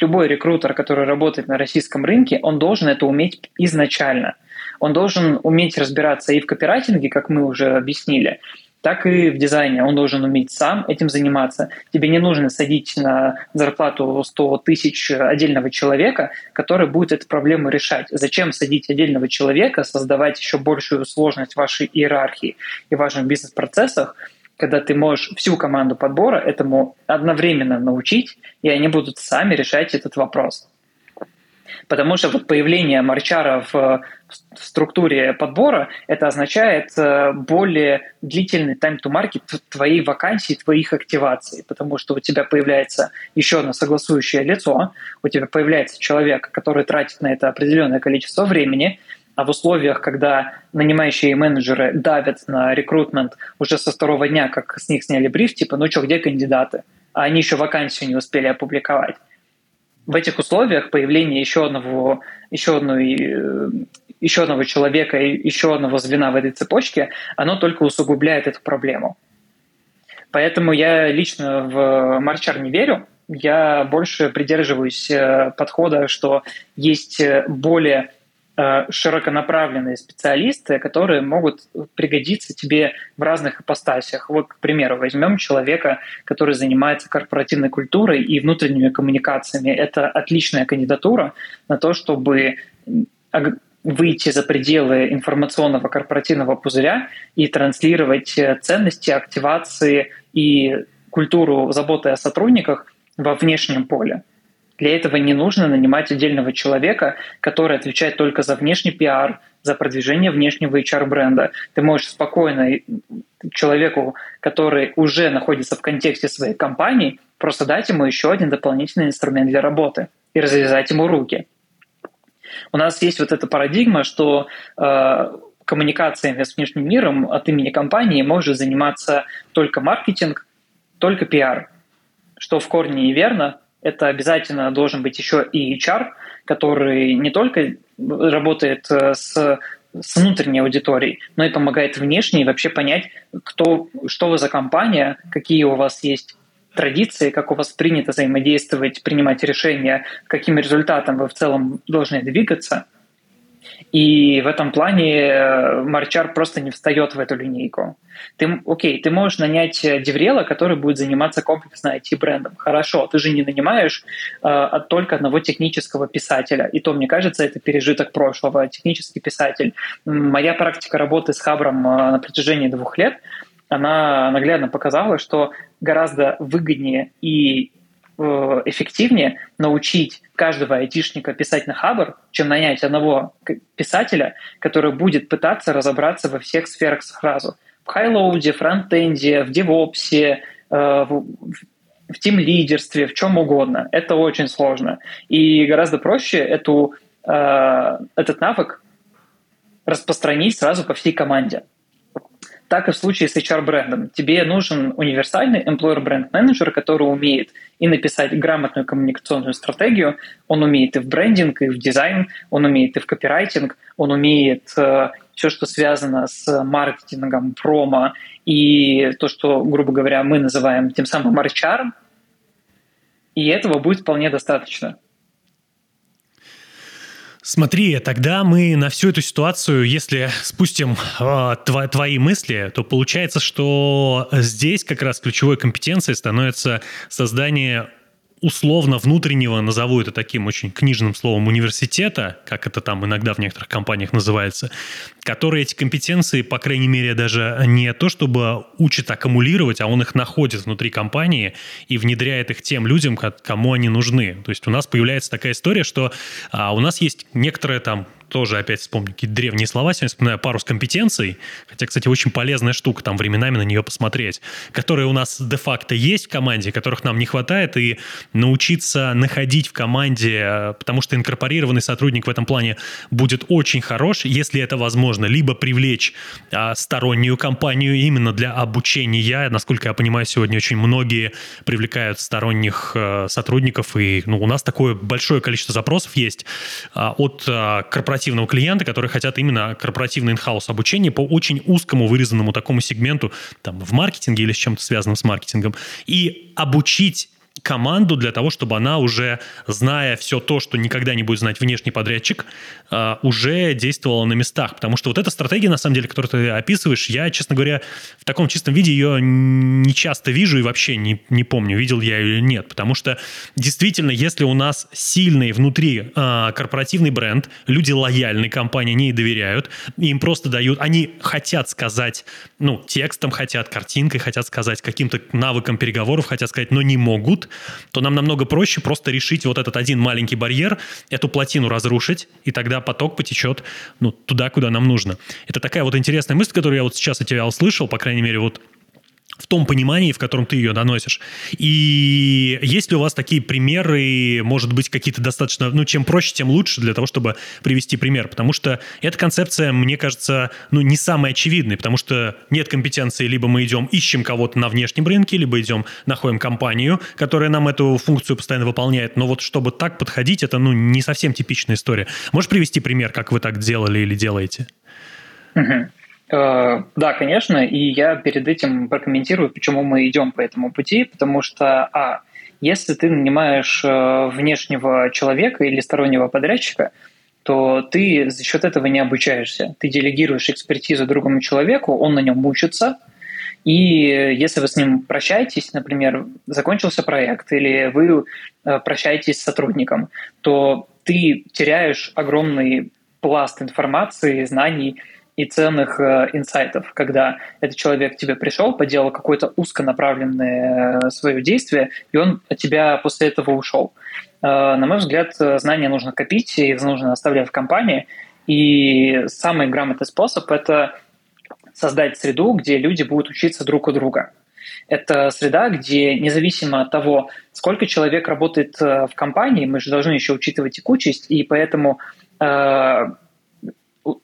S2: Любой рекрутер, который работает на российском рынке, он должен это уметь изначально. Он должен уметь разбираться и в копирайтинге, как мы уже объяснили, так и в дизайне. Он должен уметь сам этим заниматься. Тебе не нужно садить на зарплату 100 тысяч отдельного человека, который будет эту проблему решать. Зачем садить отдельного человека, создавать еще большую сложность вашей иерархии и ваших бизнес-процессах, когда ты можешь всю команду подбора этому одновременно научить, и они будут сами решать этот вопрос. Потому что вот появление марчара в, в структуре подбора, это означает э, более длительный time-to-market твоей вакансии, твоих активаций, потому что у тебя появляется еще одно согласующее лицо, у тебя появляется человек, который тратит на это определенное количество времени, а в условиях, когда нанимающие менеджеры давят на рекрутмент уже со второго дня, как с них сняли бриф, типа, ну что, где кандидаты? А они еще вакансию не успели опубликовать в этих условиях появление еще одного, еще одной, э, еще одного человека и еще одного звена в этой цепочке, оно только усугубляет эту проблему. Поэтому я лично в Марчар не верю. Я больше придерживаюсь э, подхода, что есть э, более Э, широконаправленные специалисты, которые могут пригодиться тебе в разных ипостасях. Вот, к примеру, возьмем человека, который занимается корпоративной культурой и внутренними коммуникациями. Это отличная кандидатура на то, чтобы выйти за пределы информационного корпоративного пузыря и транслировать э, ценности, активации и культуру заботы о сотрудниках во внешнем поле. Для этого не нужно нанимать отдельного человека, который отвечает только за внешний пиар, за продвижение внешнего HR-бренда. Ты можешь спокойно человеку, который уже находится в контексте своей компании, просто дать ему еще один дополнительный инструмент для работы и развязать ему руки. У нас есть вот эта парадигма, что э, коммуникациями с внешним миром от имени компании может заниматься только маркетинг, только пиар, что в корне неверно, это обязательно должен быть еще и HR, который не только работает с с внутренней аудиторией, но и помогает внешней вообще понять, кто, что вы за компания, какие у вас есть традиции, как у вас принято взаимодействовать, принимать решения, каким результатом вы в целом должны двигаться – и в этом плане э, Марчар просто не встает в эту линейку. Ты, окей, ты можешь нанять деврела, который будет заниматься комплексно IT-брендом. Хорошо, ты же не нанимаешь э, только одного технического писателя. И то, мне кажется, это пережиток прошлого. Технический писатель. Моя практика работы с Хабром э, на протяжении двух лет, она наглядно показала, что гораздо выгоднее и Э, эффективнее научить каждого айтишника писать на Хабр, чем нанять одного писателя, который будет пытаться разобраться во всех сферах сразу. В хайлоуде, фронтенде, в девопсе, э, в тим-лидерстве, в чем угодно. Это очень сложно. И гораздо проще эту, э, этот навык распространить сразу по всей команде так и в случае с HR-брендом. Тебе нужен универсальный employer бренд менеджер который умеет и написать грамотную коммуникационную стратегию, он умеет и в брендинг, и в дизайн, он умеет и в копирайтинг, он умеет э, все, что связано с маркетингом, промо и то, что, грубо говоря, мы называем тем самым HR, и этого будет вполне достаточно.
S1: Смотри, тогда мы на всю эту ситуацию, если спустим э, тв твои мысли, то получается, что здесь как раз ключевой компетенцией становится создание условно внутреннего, назову это таким очень книжным словом, университета, как это там иногда в некоторых компаниях называется, который эти компетенции, по крайней мере, даже не то, чтобы учит аккумулировать, а он их находит внутри компании и внедряет их тем людям, кому они нужны. То есть у нас появляется такая история, что а, у нас есть некоторая там тоже опять вспомню какие-то древние слова, сегодня вспоминаю. Парус компетенций, хотя, кстати, очень полезная штука, там временами на нее посмотреть, которые у нас де-факто есть в команде, которых нам не хватает, и научиться находить в команде, э, потому что инкорпорированный сотрудник в этом плане будет очень хорош, если это возможно, либо привлечь а, стороннюю компанию именно для обучения, насколько я понимаю, сегодня очень многие привлекают сторонних а, сотрудников, и ну, у нас такое большое количество запросов есть а, от а, корпоративных корпоративного клиента, которые хотят именно корпоративный инхаус обучение по очень узкому вырезанному такому сегменту там, в маркетинге или с чем-то связанным с маркетингом. И обучить команду для того, чтобы она уже, зная все то, что никогда не будет знать внешний подрядчик, а, уже действовала на местах. Потому что вот эта стратегия, на самом деле, которую ты описываешь, я, честно говоря, в таком чистом виде ее не часто вижу и вообще не, не помню, видел я ее или нет. Потому что действительно, если у нас сильный внутри э, корпоративный бренд, люди лояльны компании, ей доверяют, им просто дают, они хотят сказать, ну, текстом хотят, картинкой хотят сказать, каким-то навыком переговоров хотят сказать, но не могут, то нам намного проще просто решить вот этот один маленький барьер, эту плотину разрушить, и тогда поток потечет ну, туда, куда нам нужно. Это такая вот интересная мысль, которую я вот сейчас от тебя услышал, по крайней мере, вот в том понимании, в котором ты ее доносишь. И есть ли у вас такие примеры, может быть, какие-то достаточно, ну, чем проще, тем лучше для того, чтобы привести пример, потому что эта концепция, мне кажется, ну, не самая очевидная, потому что нет компетенции, либо мы идем, ищем кого-то на внешнем рынке, либо идем, находим компанию, которая нам эту функцию постоянно выполняет, но вот чтобы так подходить, это, ну, не совсем типичная история. Можешь привести пример, как вы так делали или делаете?
S2: Uh-huh. Э, да, конечно, и я перед этим прокомментирую, почему мы идем по этому пути, потому что, а, если ты нанимаешь э, внешнего человека или стороннего подрядчика, то ты за счет этого не обучаешься. Ты делегируешь экспертизу другому человеку, он на нем учится, и если вы с ним прощаетесь, например, закончился проект, или вы э, прощаетесь с сотрудником, то ты теряешь огромный пласт информации, знаний, и ценных э, инсайтов, когда этот человек к тебе пришел, поделал какое-то узконаправленное э, свое действие, и он от тебя после этого ушел. Э, на мой взгляд, знания нужно копить и нужно оставлять в компании. И самый грамотный способ – это создать среду, где люди будут учиться друг у друга. Это среда, где независимо от того, сколько человек работает в компании, мы же должны еще учитывать текучесть, и поэтому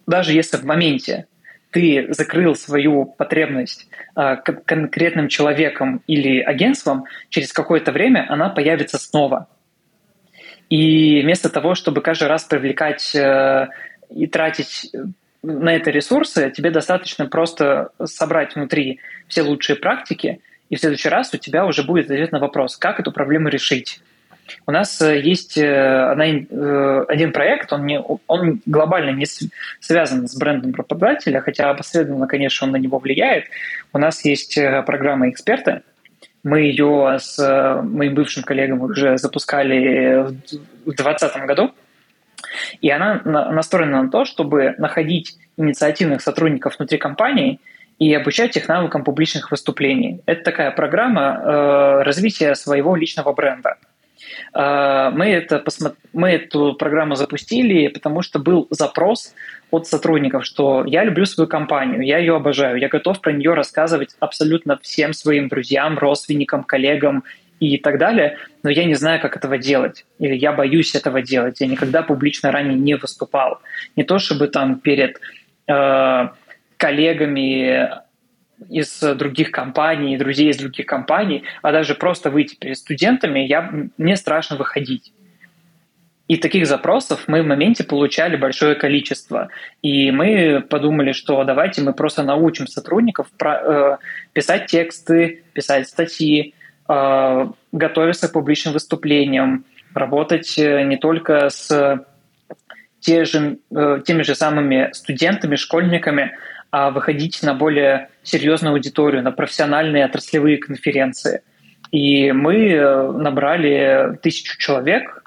S2: даже если в моменте ты закрыл свою потребность э, конкретным человеком или агентством, через какое-то время она появится снова. И вместо того, чтобы каждый раз привлекать э, и тратить на это ресурсы, тебе достаточно просто собрать внутри все лучшие практики, и в следующий раз у тебя уже будет ответ на вопрос, как эту проблему решить. У нас э, есть э, один проект, он, не, он глобально не связан с брендом пропагателя, хотя опосредованно, конечно, он на него влияет. У нас есть программа «Эксперты», мы ее с моим бывшим коллегом уже запускали в 2020 году. И она настроена на то, чтобы находить инициативных сотрудников внутри компании и обучать их навыкам публичных выступлений. Это такая программа э, развития своего личного бренда. Э, мы, это посмо... мы эту программу запустили, потому что был запрос от сотрудников, что я люблю свою компанию, я ее обожаю, я готов про нее рассказывать абсолютно всем своим друзьям, родственникам, коллегам и так далее, но я не знаю, как этого делать, или я боюсь этого делать, я никогда публично ранее не выступал. Не то чтобы там перед э, коллегами из других компаний, друзей из других компаний, а даже просто выйти перед студентами, я, мне страшно выходить. И таких запросов мы в моменте получали большое количество. И мы подумали, что давайте мы просто научим сотрудников про, э, писать тексты, писать статьи, Э, готовиться к публичным выступлениям, работать э, не только с те же, э, теми же самыми студентами, школьниками, а выходить на более серьезную аудиторию, на профессиональные отраслевые конференции. И мы набрали тысячу человек.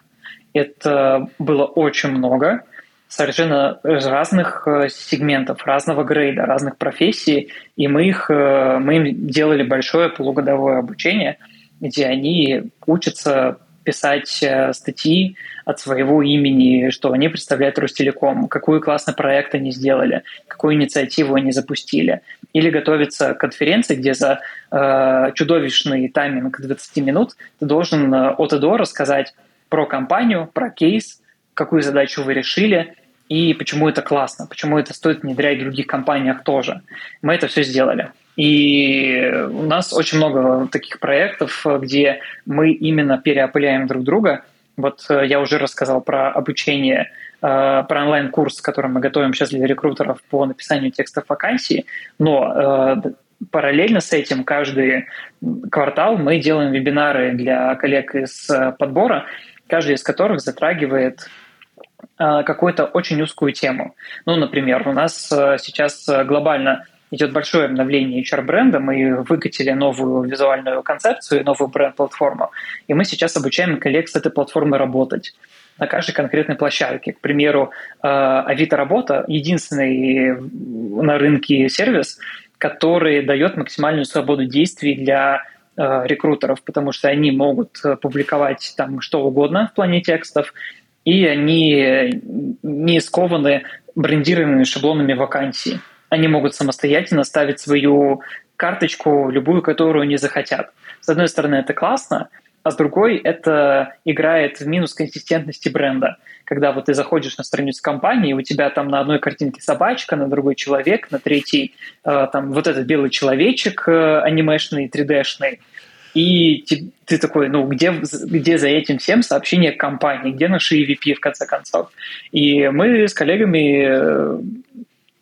S2: Это было очень много совершенно разных сегментов, разного грейда, разных профессий, и мы их мы им делали большое полугодовое обучение – где они учатся писать э, статьи от своего имени, что они представляют Ростелеком, какой классный проект они сделали, какую инициативу они запустили. Или готовиться к конференции, где за э, чудовищный тайминг 20 минут ты должен э, от и до рассказать про компанию, про кейс, какую задачу вы решили, и почему это классно, почему это стоит внедрять в других компаниях тоже. Мы это все сделали. И у нас очень много таких проектов, где мы именно переопыляем друг друга. Вот э, я уже рассказал про обучение, э, про онлайн-курс, который мы готовим сейчас для рекрутеров по написанию текстов вакансий, но э, параллельно с этим каждый квартал мы делаем вебинары для коллег из подбора, каждый из которых затрагивает какую-то очень узкую тему. Ну, например, у нас сейчас глобально идет большое обновление HR-бренда, мы выкатили новую визуальную концепцию, новую бренд-платформу, и мы сейчас обучаем коллег с этой платформой работать на каждой конкретной площадке. К примеру, э, Авито Работа – единственный на рынке сервис, который дает максимальную свободу действий для э, рекрутеров, потому что они могут публиковать там что угодно в плане текстов, и они не скованы брендированными шаблонами вакансий они могут самостоятельно ставить свою карточку, любую, которую они захотят. С одной стороны, это классно, а с другой это играет в минус консистентности бренда. Когда вот ты заходишь на страницу компании, у тебя там на одной картинке собачка, на другой человек, на третьей э, там вот этот белый человечек э, анимешный, 3D-шный. И ты, ты такой, ну где, где за этим всем сообщение компании, где наши EVP в конце концов? И мы с коллегами э,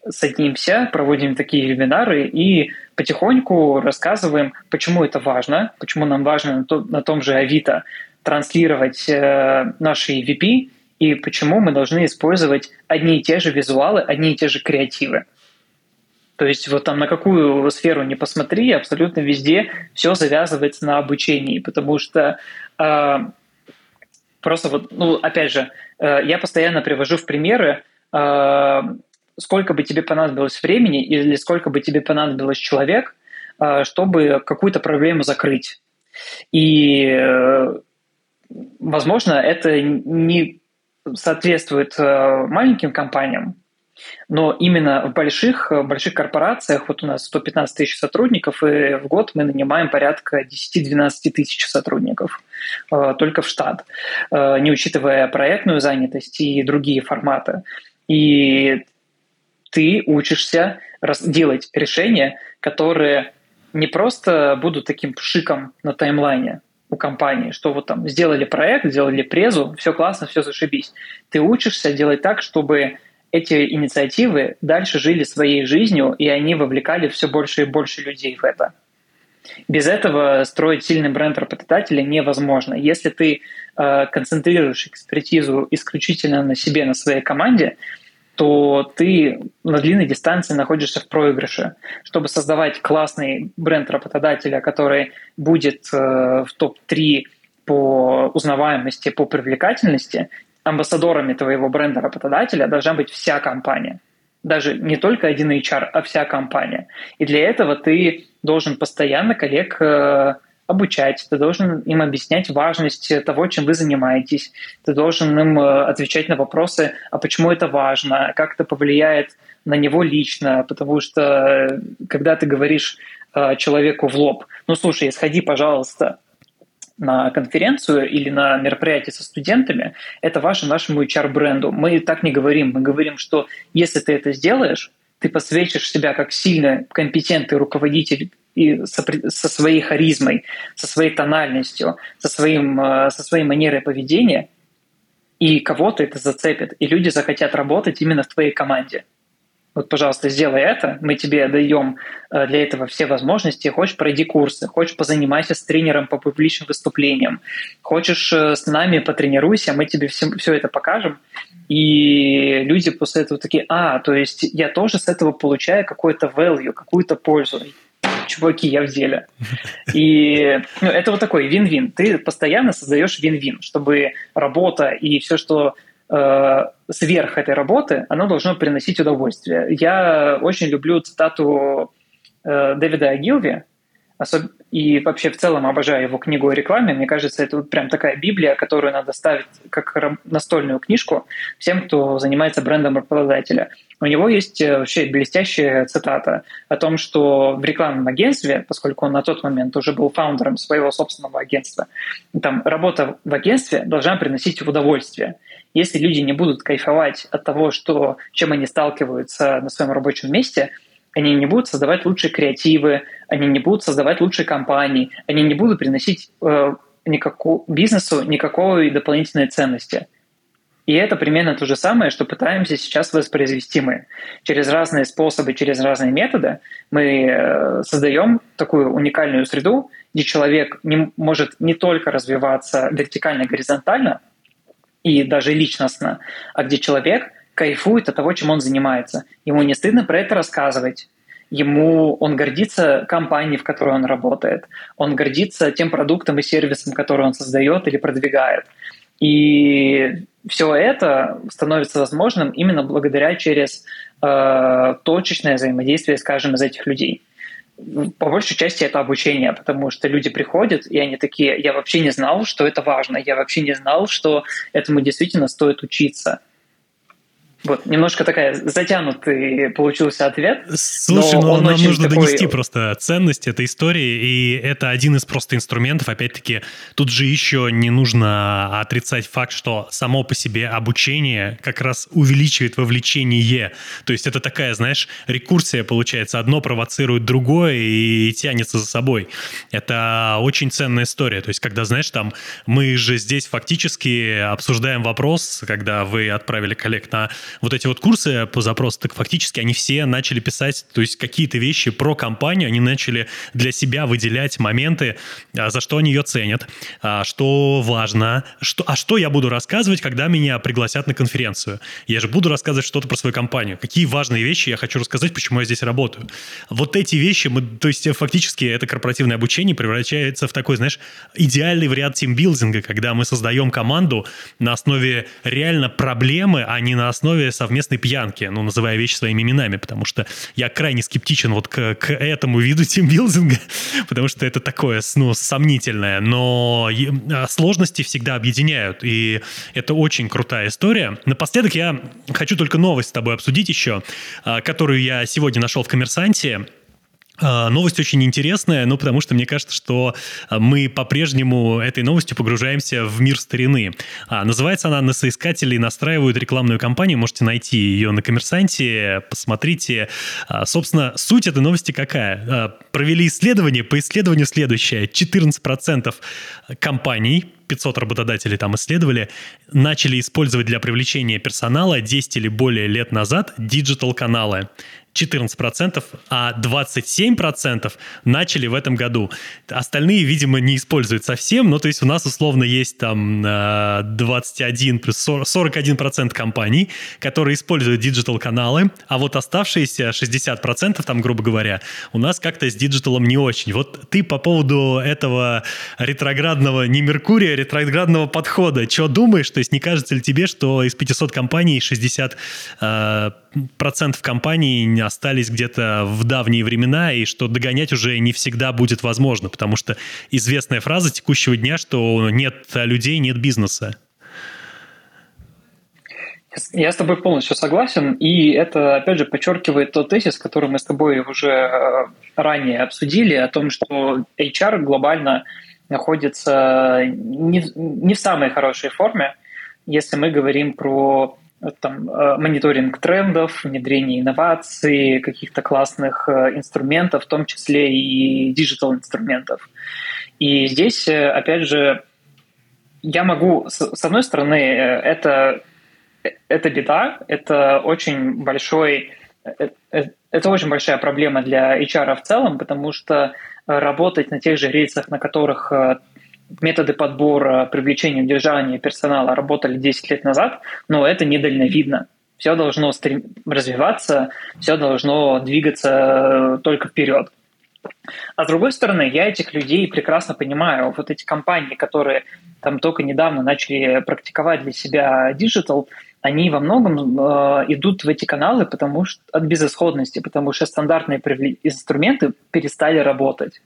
S2: садимся, проводим такие вебинары и потихоньку рассказываем, почему это важно, почему нам важно на, то, на том же Авито транслировать э, наши EVP и почему мы должны использовать одни и те же визуалы, одни и те же креативы. То есть вот там на какую сферу не посмотри, абсолютно везде все завязывается на обучении, потому что э, просто вот, ну, опять же, э, я постоянно привожу в примеры э, сколько бы тебе понадобилось времени или сколько бы тебе понадобилось человек, э, чтобы какую-то проблему закрыть. И, э, возможно, это не соответствует э, маленьким компаниям, но именно в больших, больших корпорациях, вот у нас 115 тысяч сотрудников, и в год мы нанимаем порядка 10-12 тысяч сотрудников только в штат, не учитывая проектную занятость и другие форматы. И ты учишься делать решения, которые не просто будут таким пшиком на таймлайне. у компании, что вот там сделали проект, сделали презу, все классно, все зашибись. Ты учишься делать так, чтобы эти инициативы дальше жили своей жизнью, и они вовлекали все больше и больше людей в это. Без этого строить сильный бренд работодателя невозможно. Если ты э, концентрируешь экспертизу исключительно на себе, на своей команде, то ты на длинной дистанции находишься в проигрыше. Чтобы создавать классный бренд работодателя, который будет э, в топ-3 по узнаваемости, по привлекательности, амбассадорами твоего бренда работодателя должна быть вся компания. Даже не только один HR, а вся компания. И для этого ты должен постоянно коллег э, обучать, ты должен им объяснять важность того, чем вы занимаетесь, ты должен им э, отвечать на вопросы, а почему это важно, как это повлияет на него лично, потому что э, когда ты говоришь человеку в лоб, ну слушай, сходи, пожалуйста, на конференцию или на мероприятие со студентами, это ваше нашему HR-бренду. Мы так не говорим. Мы говорим, что если ты это сделаешь, ты посвятишь себя как сильно компетентный руководитель и со, своей харизмой, со своей тональностью, со, своим, э, со своей манерой поведения, и кого-то это зацепит, и люди захотят работать именно в твоей команде вот, пожалуйста, сделай это, мы тебе даем э, для этого все возможности. Хочешь, пройди курсы, хочешь, позанимайся с тренером по публичным выступлениям, хочешь, э, с нами потренируйся, мы тебе все, все это покажем. И люди после этого такие, а, то есть я тоже с этого получаю какой-то value, какую-то пользу. Чуваки, я в деле. И ну, это вот такой вин-вин. Ты постоянно создаешь вин-вин, чтобы работа и все, что э, сверх этой работы, оно должно приносить удовольствие. Я очень люблю цитату э, Дэвида Агилви, особ... и вообще в целом обожаю его книгу о рекламе. Мне кажется, это вот прям такая библия, которую надо ставить как настольную книжку всем, кто занимается брендом работодателя. У него есть э, вообще блестящая цитата о том, что в рекламном агентстве, поскольку он на тот момент уже был фаундером своего собственного агентства, там работа в агентстве должна приносить удовольствие. Если люди не будут кайфовать от того, что, чем они сталкиваются на своем рабочем месте, они не будут создавать лучшие креативы, они не будут создавать лучшие компании, они не будут приносить э, никакому бизнесу никакой дополнительной ценности. И это примерно то же самое, что пытаемся сейчас воспроизвести мы. Через разные способы, через разные методы мы э, создаем такую уникальную среду, где человек не, может не только развиваться вертикально-горизонтально, и даже личностно, а где человек кайфует от того, чем он занимается. Ему не стыдно про это рассказывать. Ему он гордится компанией, в которой он работает. Он гордится тем продуктом и сервисом, который он создает или продвигает. И все это становится возможным именно благодаря через э, точечное взаимодействие с каждым из этих людей по большей части это обучение, потому что люди приходят, и они такие, я вообще не знал, что это важно, я вообще не знал, что этому действительно стоит учиться. Вот, немножко такая затянутый получился ответ.
S1: Слушай, но, но нам нужно такой... донести просто ценность этой истории, и это один из просто инструментов. Опять-таки, тут же еще не нужно отрицать факт, что само по себе обучение как раз увеличивает вовлечение. То есть это такая, знаешь, рекурсия получается. Одно провоцирует другое и тянется за собой. Это очень ценная история. То есть когда, знаешь, там мы же здесь фактически обсуждаем вопрос, когда вы отправили коллег на вот эти вот курсы по запросу, так фактически они все начали писать, то есть какие-то вещи про компанию, они начали для себя выделять моменты, а, за что они ее ценят, а, что важно, что, а что я буду рассказывать, когда меня пригласят на конференцию. Я же буду рассказывать что-то про свою компанию. Какие важные вещи я хочу рассказать, почему я здесь работаю. Вот эти вещи, мы, то есть фактически это корпоративное обучение превращается в такой, знаешь, идеальный вариант тимбилдинга, когда мы создаем команду на основе реально проблемы, а не на основе условия совместной пьянки, ну, называя вещи своими именами, потому что я крайне скептичен вот к, к этому виду [LAUGHS] тимбилдинга, потому что это такое, ну, сомнительное, но а, сложности всегда объединяют, и это очень крутая история. Напоследок я хочу только новость с тобой обсудить еще, а, которую я сегодня нашел в «Коммерсанте», новость очень интересная, ну, потому что мне кажется, что а, мы по-прежнему этой новостью погружаемся в мир старины. А, называется она «На соискатели настраивают рекламную кампанию». Можете найти ее на «Коммерсанте», посмотрите. А, собственно, суть этой новости какая? А, провели исследование, по исследованию следующее. 14% компаний 500 работодателей там исследовали, начали использовать для привлечения персонала 10 или более лет назад digital-каналы. 14%, а 27% начали в этом году. Остальные, видимо, не используют совсем, ну, то есть у нас условно есть там 21 плюс 41% компаний, которые используют digital-каналы, а вот оставшиеся 60%, там, грубо говоря, у нас как-то с диджиталом не очень. Вот ты по поводу этого ретроградного, не Меркурия, а ретроградного подхода, что думаешь? То есть не кажется ли тебе, что из 500 компаний 60 э, процентов компаний остались где-то в давние времена, и что догонять уже не всегда будет возможно, потому что известная фраза текущего дня, что нет людей, нет бизнеса.
S2: Я с тобой полностью согласен, и это, опять же, подчеркивает тот тезис, который мы с тобой уже э, ранее обсудили, о том, что HR глобально находится не, не в самой хорошей форме, если мы говорим про там, э, мониторинг трендов, внедрение инноваций, каких-то классных э, инструментов, в том числе и digital инструментов. И здесь, э, опять же, я могу, с одной стороны, это, это беда, это очень большой, это очень большая проблема для HR в целом, потому что работать на тех же рейсах, на которых методы подбора, привлечения, удержания персонала работали 10 лет назад, но это недальновидно. Все должно стрем... развиваться, все должно двигаться только вперед. А с другой стороны, я этих людей прекрасно понимаю. Вот эти компании, которые там только недавно начали практиковать для себя digital, они во многом э, идут в эти каналы потому что, от безысходности, потому что стандартные инструменты перестали работать.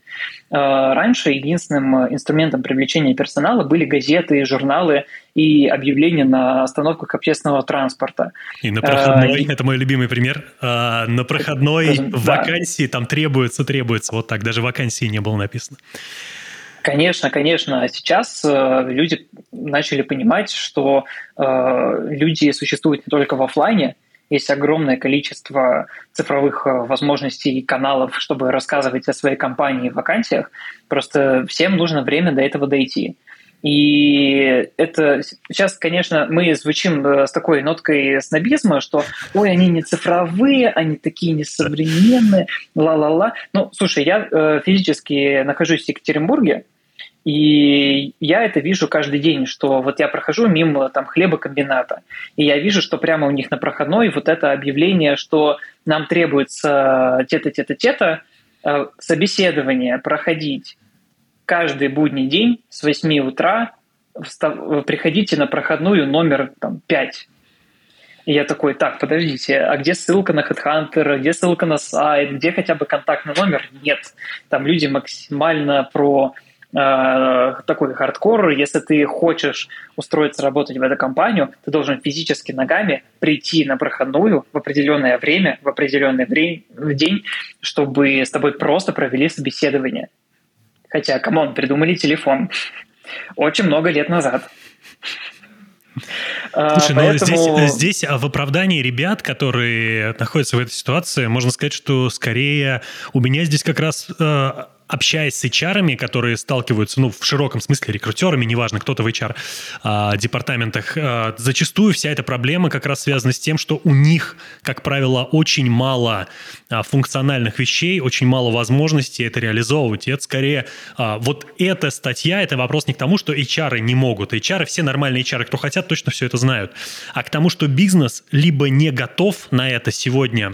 S2: Э, раньше единственным инструментом привлечения персонала были газеты, журналы и объявления на остановках общественного транспорта.
S1: И на проходной, э, это мой любимый пример, э, на проходной да. вакансии там требуется, требуется, вот так, даже вакансии не было написано.
S2: Конечно, конечно. А сейчас э, люди начали понимать, что э, люди существуют не только в офлайне, есть огромное количество цифровых э, возможностей и каналов, чтобы рассказывать о своей компании и вакансиях. Просто всем нужно время до этого дойти. И это сейчас, конечно, мы звучим э, с такой ноткой снобизма, что ой, они не цифровые, они такие несовременные, ла-ла-ла. Ну, слушай, я э, физически нахожусь в Екатеринбурге, и я это вижу каждый день, что вот я прохожу мимо там хлебокомбината, и я вижу, что прямо у них на проходной вот это объявление, что нам требуется те-то, те-то, те-то, э, собеседование проходить каждый будний день с 8 утра, приходите на проходную номер там, 5. И я такой, так, подождите, а где ссылка на HeadHunter, где ссылка на сайт, где хотя бы контактный номер? Нет. Там люди максимально про Э, такой хардкор. Если ты хочешь устроиться работать в эту компанию, ты должен физически ногами прийти на проходную в определенное время, в определенный время, в день, чтобы с тобой просто провели собеседование. Хотя, come on, придумали телефон очень много лет назад.
S1: А, [LAUGHS] Слушай, Поэтому... ну здесь, здесь в оправдании ребят, которые находятся в этой ситуации, можно сказать, что скорее у меня здесь как раз э, общаясь с HR, которые сталкиваются, ну, в широком смысле, рекрутерами, неважно, кто-то в HR-департаментах, а, а, зачастую вся эта проблема как раз связана с тем, что у них, как правило, очень мало а, функциональных вещей, очень мало возможностей это реализовывать. И это скорее... Вот эта статья, это вопрос не к тому, что HR не могут. HR, все нормальные HR, кто хотят, точно все это знают. А к тому, что бизнес либо не готов на это сегодня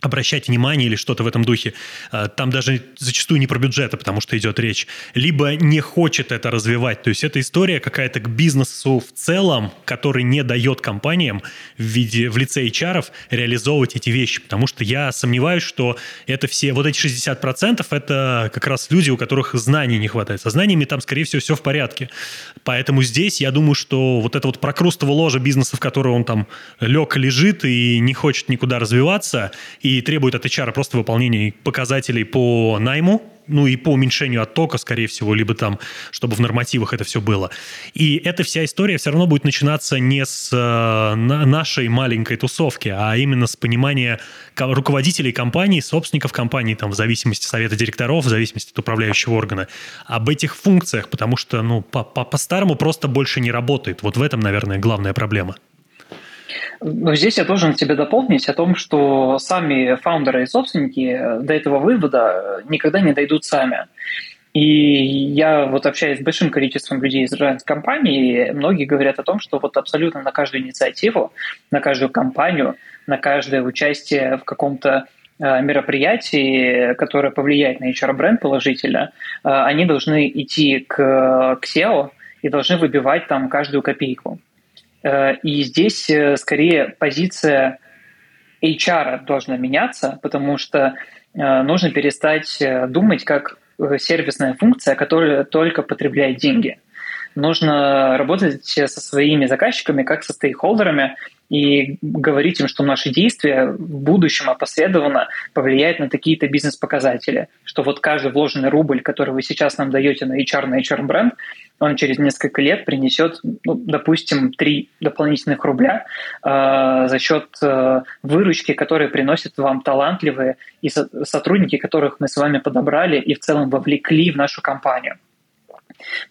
S1: обращать внимание или что-то в этом духе. А, там даже зачастую не про бюджеты, потому что идет речь. Либо не хочет это развивать. То есть это история какая-то к бизнесу в целом, который не дает компаниям в, виде, в лице HR реализовывать эти вещи. Потому что я сомневаюсь, что это все, вот эти 60% это как раз люди, у которых знаний не хватает. Со знаниями там, скорее всего, все в порядке. Поэтому здесь я думаю, что вот это вот прокрустово ложе бизнеса, в которое он там лег, лежит и не хочет никуда развиваться, требует от HR просто выполнения показателей по найму, ну и по уменьшению оттока, скорее всего, либо там, чтобы в нормативах это все было. И эта вся история все равно будет начинаться не с э, нашей маленькой тусовки, а именно с понимания руководителей компаний, собственников компаний, там, в зависимости от совета директоров, в зависимости от управляющего органа, об этих функциях, потому что, ну, по-старому просто больше не работает. Вот в этом, наверное, главная проблема.
S2: Но здесь я должен тебе дополнить о том, что сами фаундеры и собственники до этого вывода никогда не дойдут сами. И я вот общаюсь с большим количеством людей из компании, многие говорят о том, что вот абсолютно на каждую инициативу, на каждую компанию, на каждое участие в каком-то э, мероприятии, которое повлияет на HR-бренд положительно, э, они должны идти к, к SEO и должны выбивать там каждую копейку. Э, и здесь э, скорее позиция HR должна меняться, потому что э, нужно перестать думать как сервисная функция, которая только потребляет деньги. Нужно работать со своими заказчиками, как со стейкхолдерами, и говорить им, что наши действия в будущем опосредованно повлияют на такие-то бизнес-показатели, что вот каждый вложенный рубль, который вы сейчас нам даете на HR, на HR-бренд, он через несколько лет принесет, ну, допустим, 3 дополнительных рубля э, за счет э, выручки, которые приносят вам талантливые и со- сотрудники, которых мы с вами подобрали и в целом вовлекли в нашу компанию.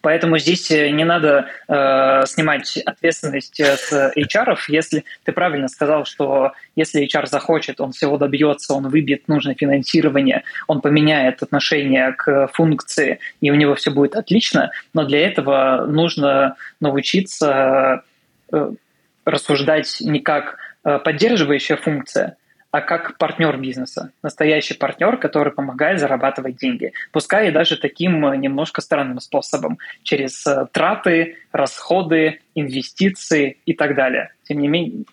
S2: Поэтому здесь э, не надо э, снимать ответственность э, с HR. Если ты правильно сказал, что если HR захочет, он всего добьется, он выбьет нужное финансирование, он поменяет отношение к функции, и у него все будет отлично. Но для этого нужно научиться э, рассуждать не как поддерживающая функция, а как партнер бизнеса, настоящий партнер, который помогает зарабатывать деньги. Пускай и даже таким э, немножко странным способом, через э, траты, расходы, инвестиции и так далее. Тем не менее,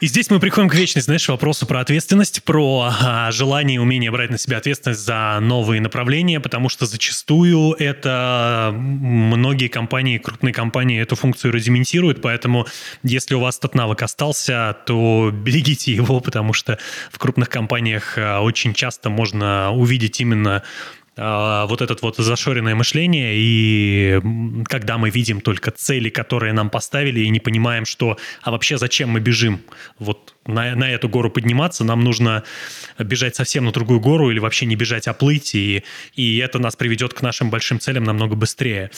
S1: и здесь мы приходим к вечной, знаешь, вопросу про ответственность, про а, желание и умение брать на себя ответственность за новые направления, потому что зачастую это многие компании, крупные компании эту функцию рудиментируют, поэтому если у вас этот навык остался, то берегите его, [LAUGHS] потому что в крупных компаниях а, очень часто можно увидеть именно вот это вот зашоренное мышление, и когда мы видим только цели, которые нам поставили, и не понимаем, что, а вообще зачем мы бежим вот на, на эту гору подниматься, нам нужно бежать совсем на другую гору или вообще не бежать, а плыть, и, и это нас приведет к нашим большим целям намного быстрее.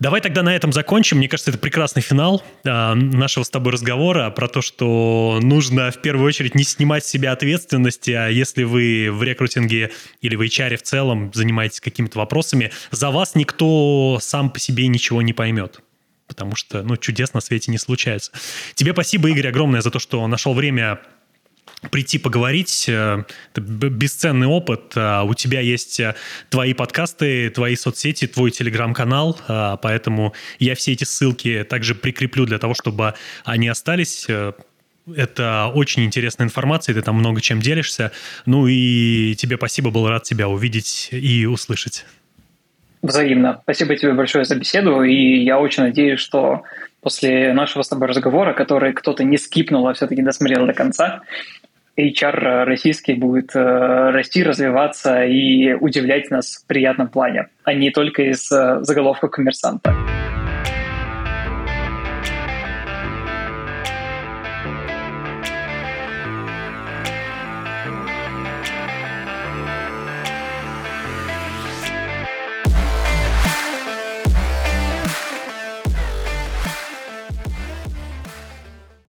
S1: Давай тогда на этом закончим. Мне кажется, это прекрасный финал э, нашего с тобой разговора про то, что нужно в первую очередь не снимать с себя ответственности, а если вы в рекрутинге или в HR в целом занимаетесь какими-то вопросами, за вас никто сам по себе ничего не поймет потому что, ну, чудес на свете не случается. Тебе спасибо, Игорь, огромное за то, что нашел время прийти поговорить. Э, это бесценный опыт. А у тебя есть э, твои подкасты, твои соцсети, твой телеграм-канал, поэтому я все эти ссылки также прикреплю для того, чтобы они остались. Это очень интересная информация, ты там много чем делишься. Ну и тебе спасибо, был рад тебя увидеть и услышать.
S2: Взаимно. Спасибо тебе большое за беседу, и я очень надеюсь, что после нашего с тобой разговора, который кто-то не скипнул, а все-таки досмотрел до конца, HR российский будет э, расти, развиваться и удивлять нас в приятном плане, а не только из э, заголовка коммерсанта.